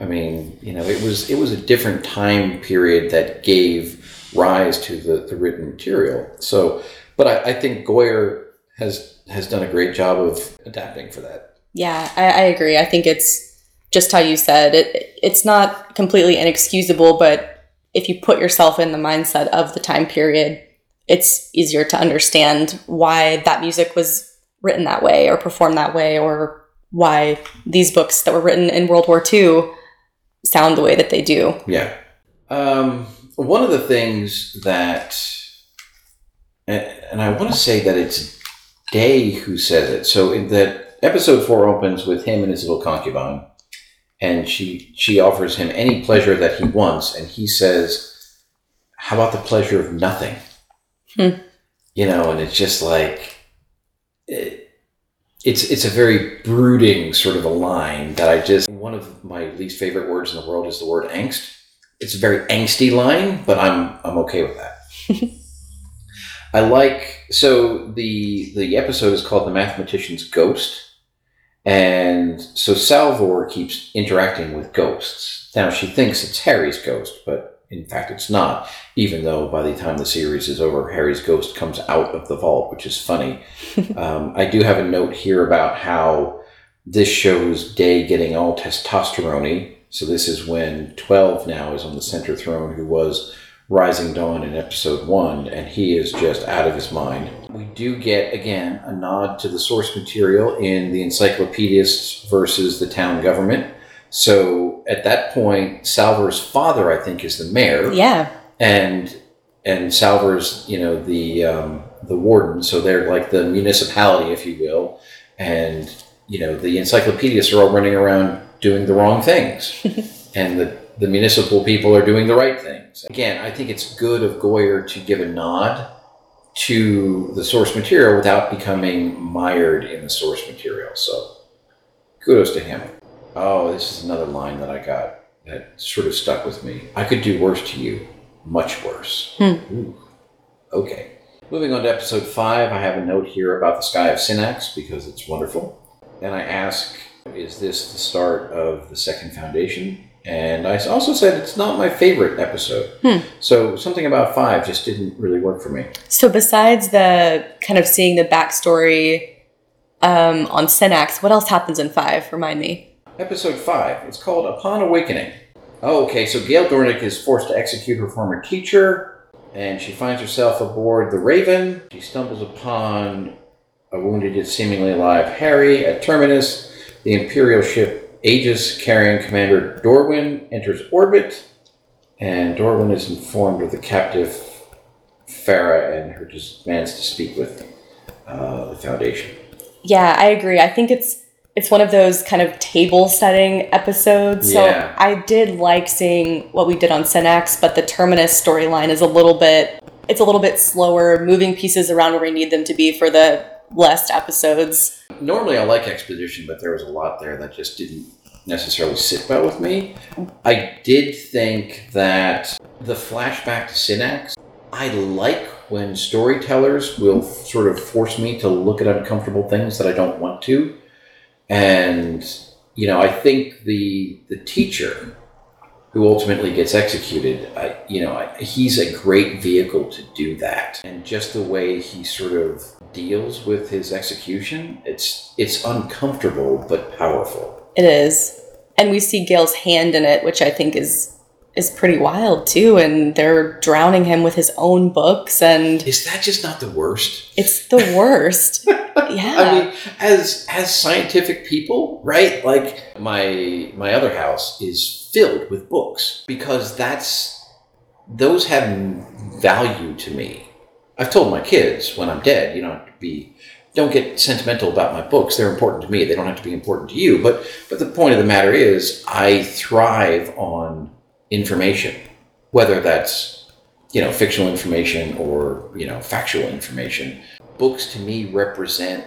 I mean, you know, it was it was a different time period that gave rise to the, the written material. So, but I, I think Goyer has has done a great job of adapting for that. Yeah, I, I agree. I think it's just how you said it. It's not completely inexcusable, but if you put yourself in the mindset of the time period, it's easier to understand why that music was written that way or performed that way, or why these books that were written in World War II sound the way that they do. Yeah. Um, one of the things that, and I want to say that it's Day who says it. So in that episode four opens with him and his little concubine, and she she offers him any pleasure that he wants, and he says, "How about the pleasure of nothing?" Hmm. You know, and it's just like. It, it's it's a very brooding sort of a line that I just one of my least favorite words in the world is the word angst. It's a very angsty line, but I'm I'm okay with that. I like so the the episode is called The Mathematician's Ghost. And so Salvor keeps interacting with ghosts. Now she thinks it's Hari's ghost, but in fact it's not, even though by the time the series is over, Hari's ghost comes out of the vault, which is funny. um, I do have a note here about how this shows Day getting all testosterone. So this is when 12 now is on the center throne, who was Rising Dawn in episode one, and he is just out of his mind. We do get, again, a nod to the source material in the Encyclopedists versus the town government, So at that point, Salvor's father, I think, is the mayor, Yeah. and and Salvor's, you know, the um, the warden. So they're like the municipality, if you will, and you know the encyclopedists are all running around doing the wrong things, and the the municipal people are doing the right things. Again, I think it's good of Goyer to give a nod to the source material without becoming mired in the source material. So kudos to him. Oh, this is another line that I got that sort of stuck with me. I could do worse to you, much worse. Hmm. Ooh. Okay. Moving on to episode five, I have a note here about the sky of Synnax because it's wonderful. And I ask, is this the start of the second foundation? And I also said it's not my favorite episode. So something about five just didn't really work for me. So besides the kind of seeing the backstory um, on Synnax, what else happens in five? Remind me. Episode 5. It's called Upon Awakening. Oh, okay, so Gaal Dornick is forced to execute her former teacher, and she finds herself aboard the Raven. She stumbles upon a wounded yet seemingly alive Hari at Terminus. The Imperial ship Aegis, carrying Commander Dorwin, enters orbit, and Dorwin is informed of the captive Phara and her demands to speak with uh, the Foundation. Yeah, I agree. I think it's it's one of those kind of table setting episodes. So Yeah. I did like seeing what we did on Synnax, but the Terminus storyline is a little bit it's a little bit slower, moving pieces around where we need them to be for the last episodes. Normally I like exposition, but there was a lot there that just didn't necessarily sit well with me. I did think that the flashback to Synnax, I like when storytellers will sort of force me to look at uncomfortable things that I don't want to. And you know, I think the the teacher who ultimately gets executed, I, you know, I, he's a great vehicle to do that. And just the way he sort of deals with his execution, it's it's uncomfortable but powerful. It is. And we see Gaal's hand in it, which I think is is pretty wild too, and they're drowning him with his own books and Is that just not the worst? it's the worst. yeah. I mean, as as scientific people, right? Like my my other house is filled with books because that's those have value to me. I've told my kids when I'm dead, you to be don't get sentimental about my books. They're important to me. They don't have to be important to you. But but the point of the matter is I thrive on information. Whether that's you know fictional information or you know factual information books to me represent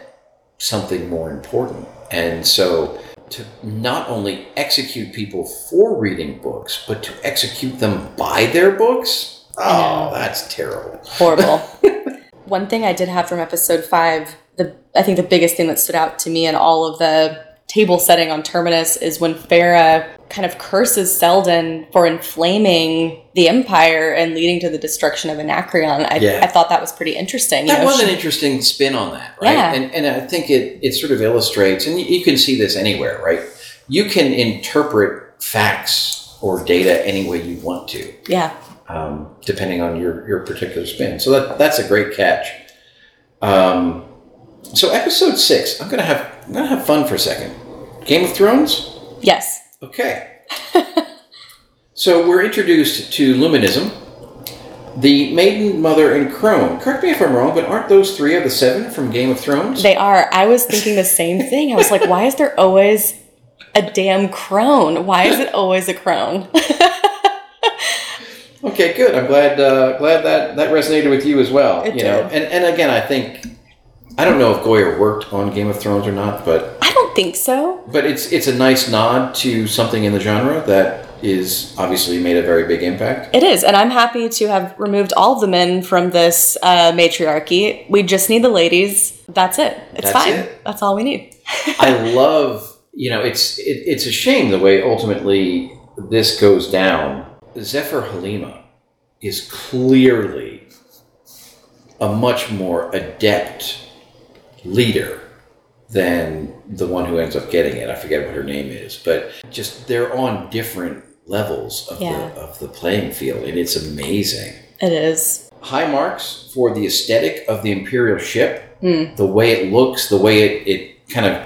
something more important. And so to not only execute people for reading books, but to execute them by their books, oh, that's terrible. horrible. One thing I did have from episode five, the I think the biggest thing that stood out to me in all of the table setting on Terminus is when Phara kind of curses Seldon for inflaming the Empire and leading to the destruction of Anacreon. I, Yeah. I thought that was pretty interesting. you That know, was she- an interesting spin on that, right? Yeah. And, and I think it, it sort of illustrates, and you, you can see this anywhere, right? You can interpret facts or data any way you want to. yeah. Um, depending on your, your particular spin. So that, that's a great catch. Um, so episode six, I'm gonna have I'm gonna have fun for a second. Game of Thrones. Yes. Okay. so we're introduced to Luminism, the Maiden, Mother, and Crone. Correct me if I'm wrong, but aren't those three of the seven from Game of Thrones? They are. I was thinking the same thing. I was like, why is there always a damn crone? Why is it always a crone? Okay, good. I'm glad uh, glad that that resonated with you as well. It you know, did. and and again, I think I don't know if Goyer worked on Game of Thrones or not, but I don't think so. but it's it's a nice nod to something in the genre that is obviously made a very big impact. It is, and I'm happy to have removed all of the men from this uh, matriarchy. We just need the ladies. That's it. It's That's fine. it. That's all we need. I love, you know, it's it, it's a shame the way ultimately this goes down. Zephyr Halima is clearly a much more adept leader than the one who ends up getting it. I forget what her name is, but just they're on different levels of Yeah. the of the playing field, and it's amazing. It is. high marks for the aesthetic of the imperial ship Hmm. the way it looks the way it, it kind of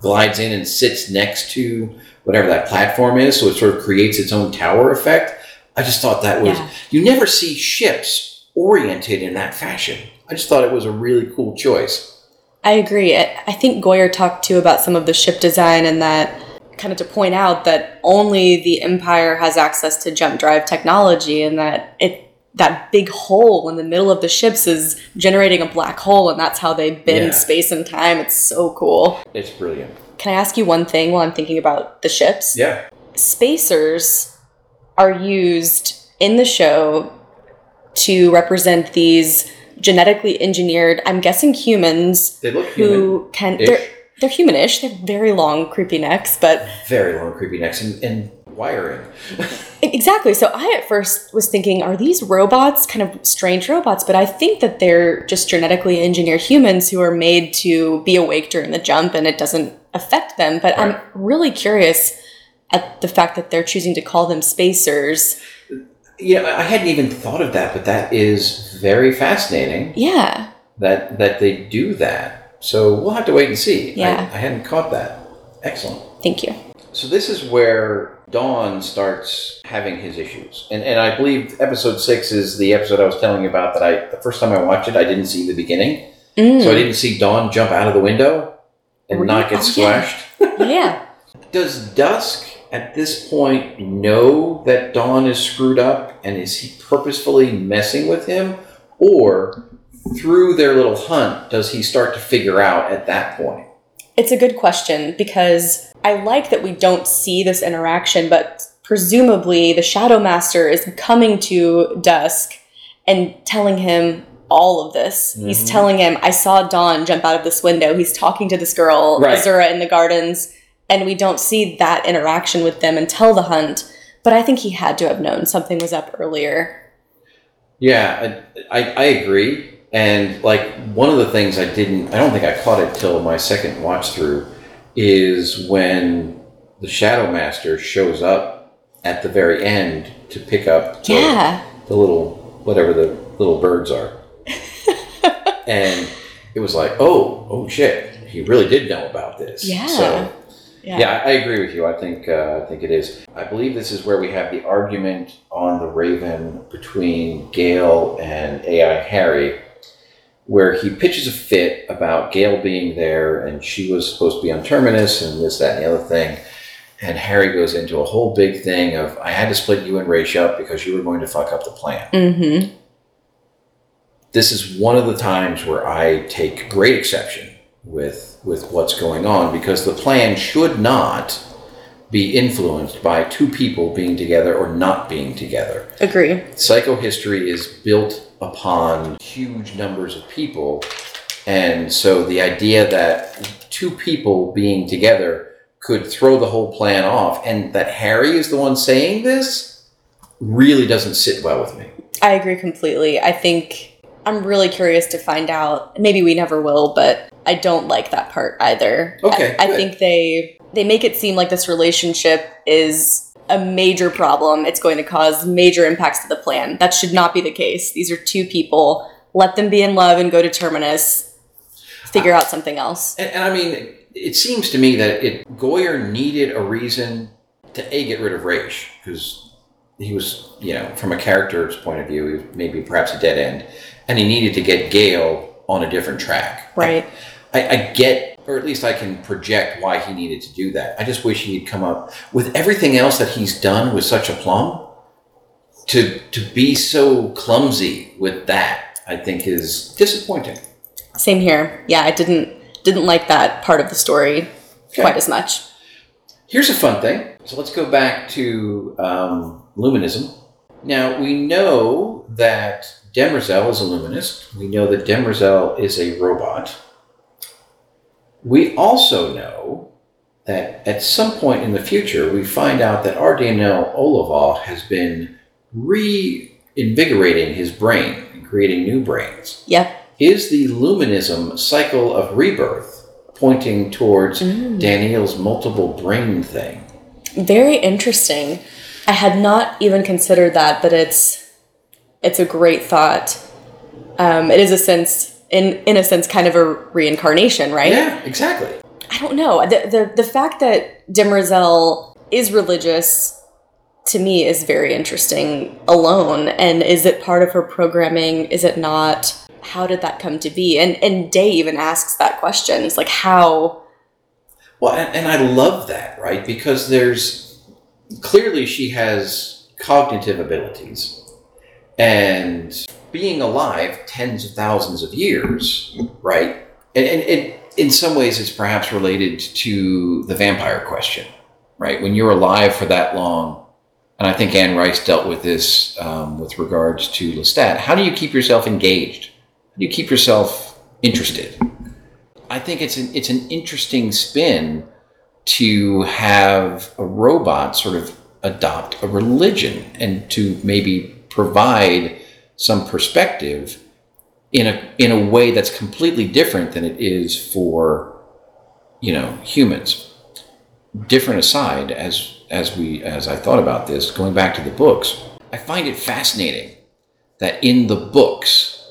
glides in and sits next to whatever that platform is, so it sort of creates its own tower effect. I just thought that was Yeah. you never see ships oriented in that fashion. I just thought it was a really cool choice. I agree. I think Goyer talked too about some of the ship design and that kind of to point out that only the Empire has access to jump drive technology and that it that big hole in the middle of the ships is generating a black hole and that's how they bend Yeah. space and time. It's so cool. It's brilliant. Can I ask you one thing while I'm thinking about the ships? Yeah. spacers are used in the show to represent these genetically engineered i'm guessing humans They look human. who can they're, they're humanish. They're very long creepy necks but Very long, creepy necks and, and wiring. exactly. So i at first was thinking are these robots kind of strange robots? But i think that they're just genetically engineered humans who are made to be awake during the jump and it doesn't affect them. But i'm really curious at the fact that they're choosing to call them spacers Yeah, I hadn't even thought of that, but that is very fascinating yeah that that they do that. So we'll have to wait and see. Yeah. I, I hadn't caught that. Excellent. thank you So this is where Dawn starts having his issues, and and I believe episode six is the episode I was telling you about. That I the first time I watched it, I didn't see the beginning, Mm. so I didn't see Dawn jump out of the window and not get Oh, yeah. splashed. yeah. Does Dusk at this point know that Dawn is screwed up and is he purposefully messing with him? Or through their little hunt, does he start to figure out at that point? It's a good question because I like that we don't see this interaction, but presumably the Shadow Master is coming to Dusk and telling him all of this. He's Mhm. telling him, I saw Dawn jump out of this window. He's talking to this girl, Right. Azura, in the gardens, and we don't see that interaction with them until the hunt. But I think he had to have known something was up earlier. Yeah, I, I, I agree. And like one of the things I didn't, I don't think I caught it till my second watch through, is when the Shadow Master shows up at the very end to pick up the- Yeah. the little whatever the little birds are. and it was like, oh, oh shit, he really did know about this. Yeah. So Yeah. yeah, I agree with you. I think uh, I think it is. I believe this is where we have the argument on the Raven between Gaal and AI Hari, where he pitches a fit about Gaal being there and she was supposed to be on Terminus and this, that, and the other thing. And Hari goes into a whole big thing of I had to split you and Raych up because you were going to fuck up the plan. Mm-hmm. This is one of the times where I take great exception with with what's going on because the plan should not be influenced by two people being together or not being together. Agree. Psychohistory is built upon huge numbers of people, and so the idea that two people being together could throw the whole plan off, and that Hari is the one saying this, really doesn't sit well with me. I agree completely. I think I'm really curious to find out. Maybe we never will, but I don't like that part either. Okay, I, I think they they make it seem like this relationship is a major problem. It's going to cause major impacts to the plan. That should not be the case. These are two people. Let them be in love and go to terminus. Figure out something else. And, and I mean, it seems to me that it Goyer needed a reason to a get rid of Raych because he was, you know, from a character's point of view, he was maybe perhaps a dead end, and he needed to get Gaal on a different track. Right. I, I get, or at least I can project why he needed to do that. I just wish he'd come up with everything else that he's done with such a plum. To to be so clumsy with that, I think is disappointing. Same here. Yeah, I didn't didn't like that part of the story Okay. quite as much. Here's a fun thing. So let's go back to um, Luminism. Now, we know that Demerzel is a Luminist. We know that Demerzel is a robot. We also know that at some point in the future, we find out that R. Daneel Olivaw has been reinvigorating his brain and creating new brains. Yep. Is the Luminism cycle of rebirth pointing towards mm. Daneel's multiple brain thing? Very interesting. I had not even considered that, but it's it's a great thought. Um, it is a sense, in in a sense, kind of a reincarnation, right? Yeah, exactly. I don't know. The, the, the fact that Demerzel is religious to me is very interesting alone. And is it part of her programming? Is it not? How did that come to be? And, and Day even asks that question. it's like, how? Well, and, and I love that, right? Because there's clearly she has cognitive abilities. And being alive tens of thousands of years, right? And, and, and in some ways, it's perhaps related to the vampire question, right? When you're alive for that long, and I think Anne Rice dealt with this um, with regards to Lestat. How do you keep yourself engaged? How do you keep yourself interested? I think it's an it's an interesting spin to have a robot sort of adopt a religion and to maybe provide some perspective in a in a way that's completely different than it is for you know humans. Different aside, as as we as I thought about this, going back to the books, I find it fascinating that in the books,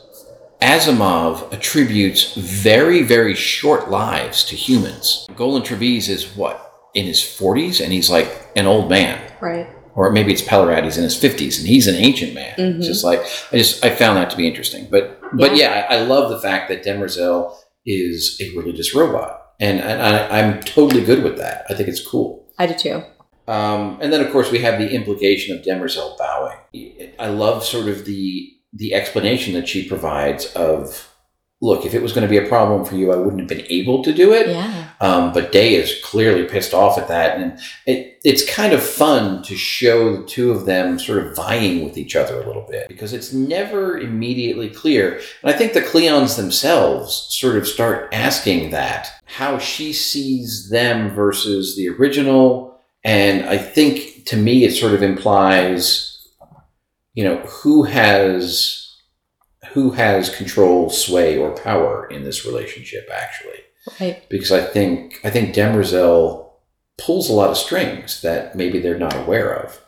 Asimov attributes very very short lives to humans. Golan Trevize is what in his 40s, and he's like an old man. Right. Or maybe it's Pelorat, he's in his 50s, and he's an ancient man. It's just like I just I found that to be interesting. But but yeah, I, I love the fact that Demerzel is a religious robot, and, and I, I'm totally good with that. I think it's cool. I do too. Um, and then, of course, we have the implication of Demerzel bowing. I love sort of the the explanation that she provides of, look, if it was going to be a problem for you, I wouldn't have been able to do it. Yeah. Um, but Day is clearly pissed off at that, and it, it's kind of fun to show the two of them sort of vying with each other a little bit because it's never immediately clear. And I think the Cleons themselves sort of start asking that how she sees them versus the original, and I think to me it sort of implies, you know, who has who has control, sway, or power in this relationship actually Right. because I think I think Demerzel pulls a lot of strings that maybe they're not aware of.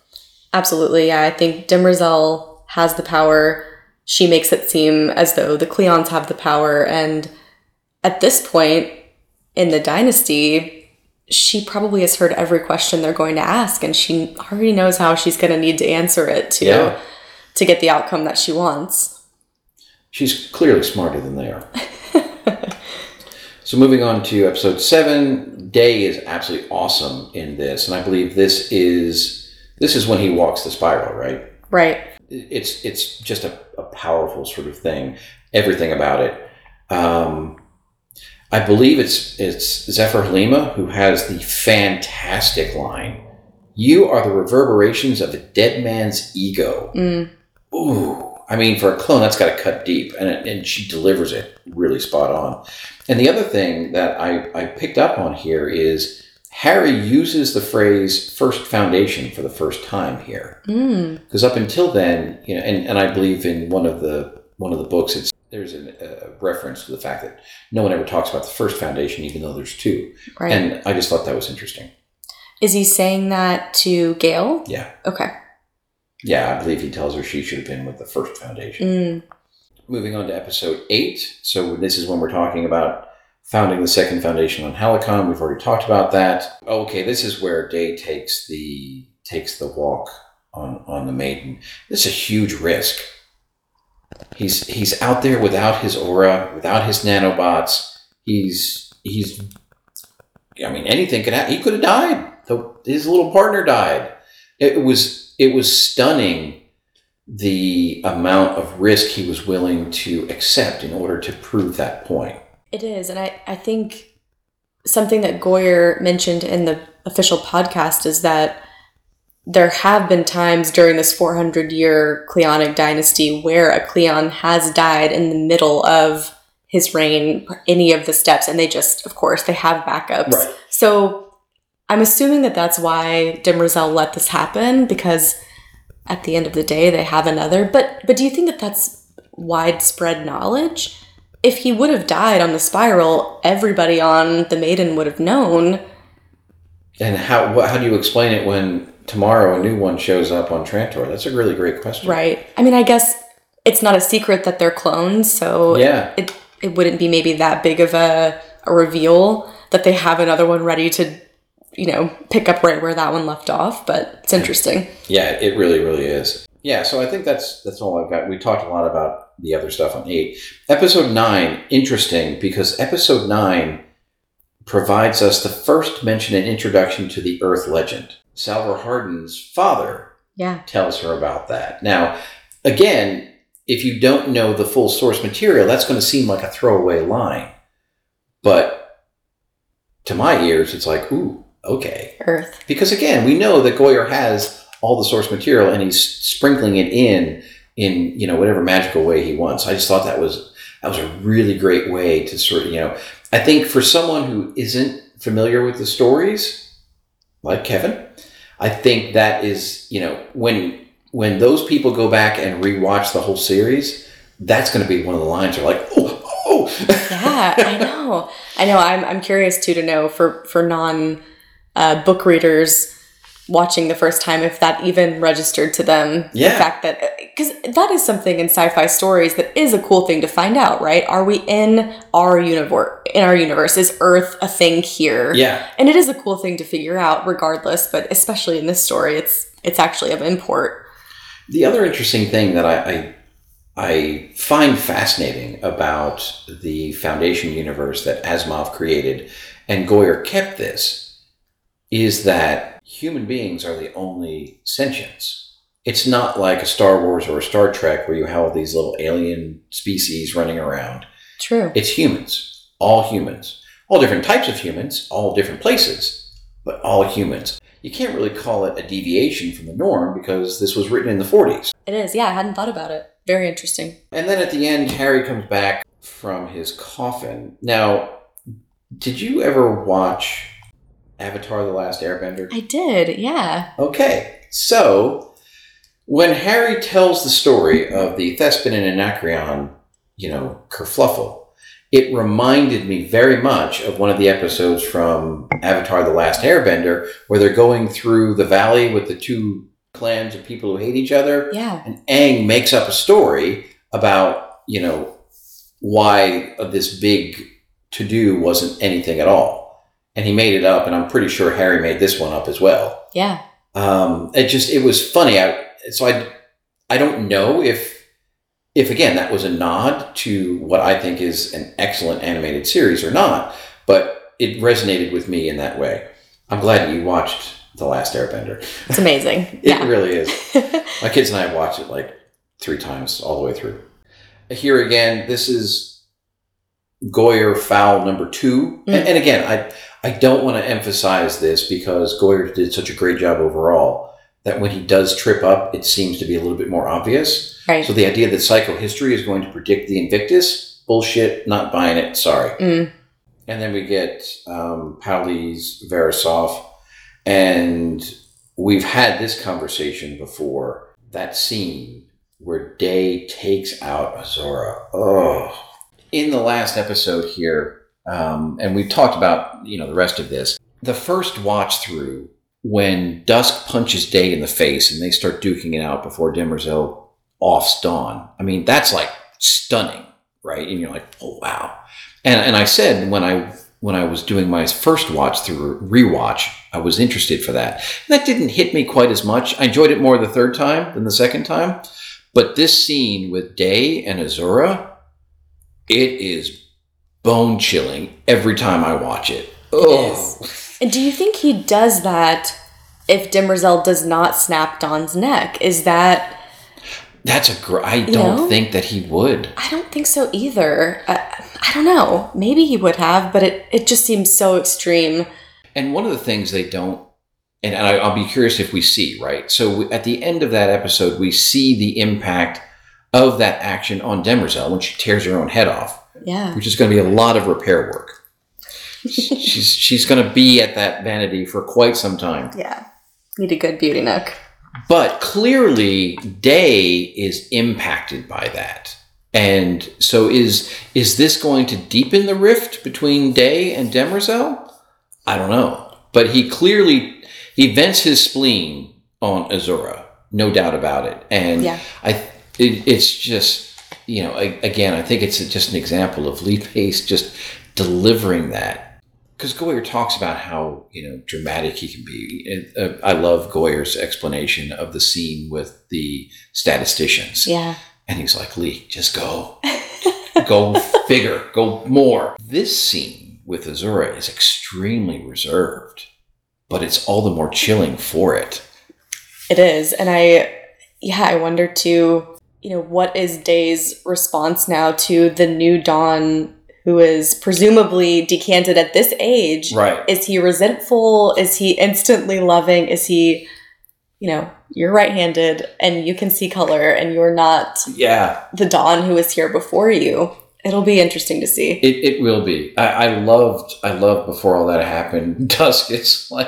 Absolutely. Yeah. I think Demerzel has the power. She makes it seem as though the Cleons have the power. And at this point in the dynasty, she probably has heard every question they're going to ask, and she already knows how she's going to need to answer it to Yeah. to get the outcome that she wants. She's clearly smarter than they are. so moving on to episode seven, Day is absolutely awesome in this, and I believe this is this is when he walks the spiral, right? Right. it's it's just a, a powerful sort of thing. Everything about it. Um, I believe it's it's Zephyr Halima who has the fantastic line. You are the reverberations of a dead man's ego. Mm. Ooh, I mean, for a clone, that's got to cut deep, and it, and she delivers it really spot on. And the other thing that I, I picked up on here is Hari uses the phrase "first foundation" for the first time here Mm. because up until then, you know, and, and I believe in one of the one of the books, it's there's a, a reference to the fact that no one ever talks about the first foundation, even though there's two. Right. And I just thought that was interesting. Is he saying that to Gaal? Yeah, Okay. Yeah, I believe he tells her she should have been with the first foundation. Mm. Moving on to episode eight. So this is when we're talking about founding the second foundation on Helicon. We've already talked about that. Okay, this is where Day takes the takes the walk on on the maiden. This is a huge risk. He's he's out there without his aura, without his nanobots. He's he's. I mean, anything could happen. He could have died. The, his little partner died. It was it was stunning the amount of risk he was willing to accept in order to prove that point. It is. And I, I think something that Goyer mentioned in the official podcast is that there have been times during this 400 year Cleonic dynasty where a Cleon has died in the middle of his reign, any of the steps, and they just, of course, they have backups. Right. So I'm assuming that that's why Demerzel let this happen because at the end of the day they have another. But but do you think that that's widespread knowledge? If he would have died on the spiral, everybody on the Maiden would have known. And how what, how do you explain it when tomorrow a new one shows up on Trantor? That's a really great question. Right. I mean, I guess it's not a secret that they're clones, so Yeah. it it wouldn't be maybe that big of a a reveal that they have another one ready to, you know, pick up right where that one left off. But it's interesting. Yeah, it really, really is. Yeah, so I think that's that's all I've got. We talked a lot about the other stuff on eight. Episode nine, interesting because episode nine provides us the first mention and introduction to the Earth legend. Salvor Hardin's father Yeah. tells her about that. Now, again, if you don't know the full source material, that's going to seem like a throwaway line. But to my ears, it's like, ooh, okay. Earth. Because again, we know that Goyer has all the source material and he's sprinkling it in in you know whatever magical way he wants. I just thought that was that was a really great way to sort of you know I think for someone who isn't familiar with the stories, like Kevin, I think that is you know when when those people go back and rewatch the whole series, that's going to be one of the lines are like oh, oh oh Yeah, I know. I know. I'm, I'm curious too to know for, for non uh, book readers watching the first time if that even registered to them. The Yeah. fact that, because that is something in sci fi stories that is a cool thing to find out, right? Are we in our universe? In our universe, is Earth a thing here? yeah And it is a cool thing to figure out, regardless. But especially in this story, it's it's actually of import. The other interesting thing that I, I I find fascinating about the Foundation universe that Asimov created, and Goyer kept this, is that human beings are the only sentients. It's not like a Star Wars or a Star Trek where you have all these little alien species running around. True. It's humans, all humans, all different types of humans, all different places, but all humans. You can't really call it a deviation from the norm because this was written in the 40s. It is. Yeah, I hadn't thought about it. Very interesting. And then at the end, Hari comes back from his coffin. Now, did you ever watch Avatar The Last Airbender? I did. Yeah. Okay, so when Hari tells the story of the Thespin and Anacreon, you know, kerfluffle, it reminded me very much of one of the episodes from Avatar The Last Airbender where they're going through the valley with the two clans of people who hate each other Yeah. and Aang makes up a story about you know why this big to do wasn't anything at all, and he made it up, and I'm pretty sure Hari made this one up as well. Yeah. Um, it just it was funny. I so I I don't know if if again that was a nod to what I think is an excellent animated series or not, but it resonated with me in that way. I'm glad you watched The Last Airbender. It's amazing. It yeah. really is. My kids and I have watched it like three times all the way through. Here again, this is Goyer foul number two. Mm. And, and again, I I don't want to emphasize this because Goyer did such a great job overall that when he does trip up, it seems to be a little bit more obvious. right. So the idea that psychohistory is going to predict the Invictus, bullshit, not buying it, sorry. Mm. And then we get um, Paulis Verisof, and we've had this conversation before. That scene where Day takes out Azura. Oh, in the last episode here, um, and we've talked about you know the rest of this. The first watch through when Dusk punches Day in the face and they start duking it out before Demerzel offs Dawn. I mean, that's like stunning, right? And you're like, oh wow. And and I said when I when I was doing my first watch through rewatch, I was interested for that. That didn't hit me quite as much. I enjoyed it more the third time than the second time. But this scene with Day and Azura, it is bone chilling every time I watch it. Oh, And do you think he does that if Demerzel does not snap Dawn's neck? Is that that's a gr- I don't know? think that he would. I don't think so either. Uh, I don't know. Maybe he would have, but it, it just seems so extreme. And one of the things they don't, and I, I'll be curious if we see, right? So we, at the end of that episode, we see the impact of that action on Demerzel when she tears her own head off, Yeah. which is going to be a lot of repair work. she's she's going to be at that vanity for quite some time. Yeah. Need a good beauty nook. But clearly, Day is impacted by that. And so is is this going to deepen the rift between Day and Demerzel? I don't know. But he clearly he vents his spleen on Azura, no doubt about it. And Yeah. I it, it's just you know a- again I think it's just an example of Lee Pace just delivering that. Because Goyer talks about how you know dramatic he can be. And, uh, I love Goyer's explanation of the scene with the statisticians. Yeah. And he's like, Lee, just go. go bigger, go more. This scene with Azura is extremely reserved, but it's all the more chilling for it. It is. And I, yeah, I wonder too, you know, what is Day's response now to the new Dawn who is presumably decanted at this age? Right. Is he resentful? Is he instantly loving? Is he, you know, you're right handed and you can see color and you're not Yeah, the Dawn who was here before you? It'll be interesting to see. it, it will be. I, I loved, I loved before all that happened. Dusk, it's like,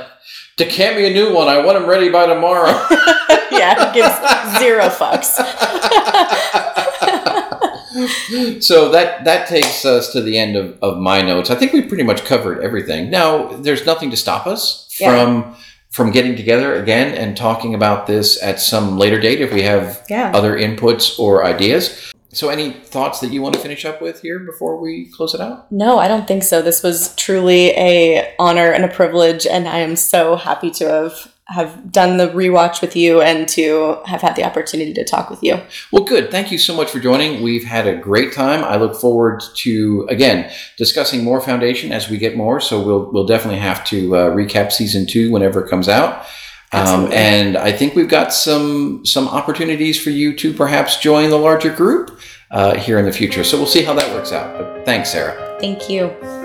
decant me a new one. I want him ready by tomorrow. yeah, gives zero fucks. so that that takes us to the end of, of my notes. I think we pretty much covered everything. Now, there's nothing to stop us Yeah. from from getting together again and talking about this at some later date if we have Yeah. other inputs or ideas. So, any thoughts that you want to finish up with here before we close it out? No, I don't think so. This was truly a honor and a privilege, and I am so happy to have have done the rewatch with you and to have had the opportunity to talk with you. Well, good. Thank you so much for joining. We've had a great time. I look forward to again discussing more Foundation as we get more. So we'll we'll definitely have to uh, recap season two whenever it comes out. Um, and I think we've got some some opportunities for you to perhaps join the larger group uh, here in the future. So we'll see how that works out. But thanks, Sarah. Thank you.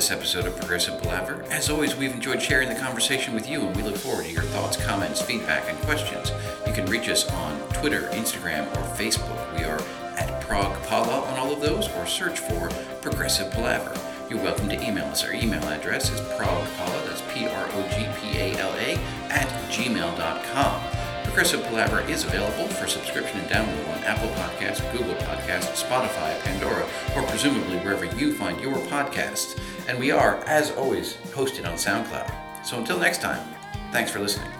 This episode of Progressive Palaver. As always, we've enjoyed sharing the conversation with you, and we look forward to your thoughts, comments, feedback, and questions. You can reach us on Twitter, Instagram, or Facebook. We are at Prague Pala on all of those, or search for Progressive Palaver. You're welcome to email us. Our email address is progpala, that's P-R-O-G-P-A-L-A, at gmail.com. Progressive Palaver is available for subscription and download on Apple Podcasts, Google Podcasts, Spotify, Pandora, or presumably wherever you find your podcasts. And we are, as always, hosted on SoundCloud. So until next time, thanks for listening.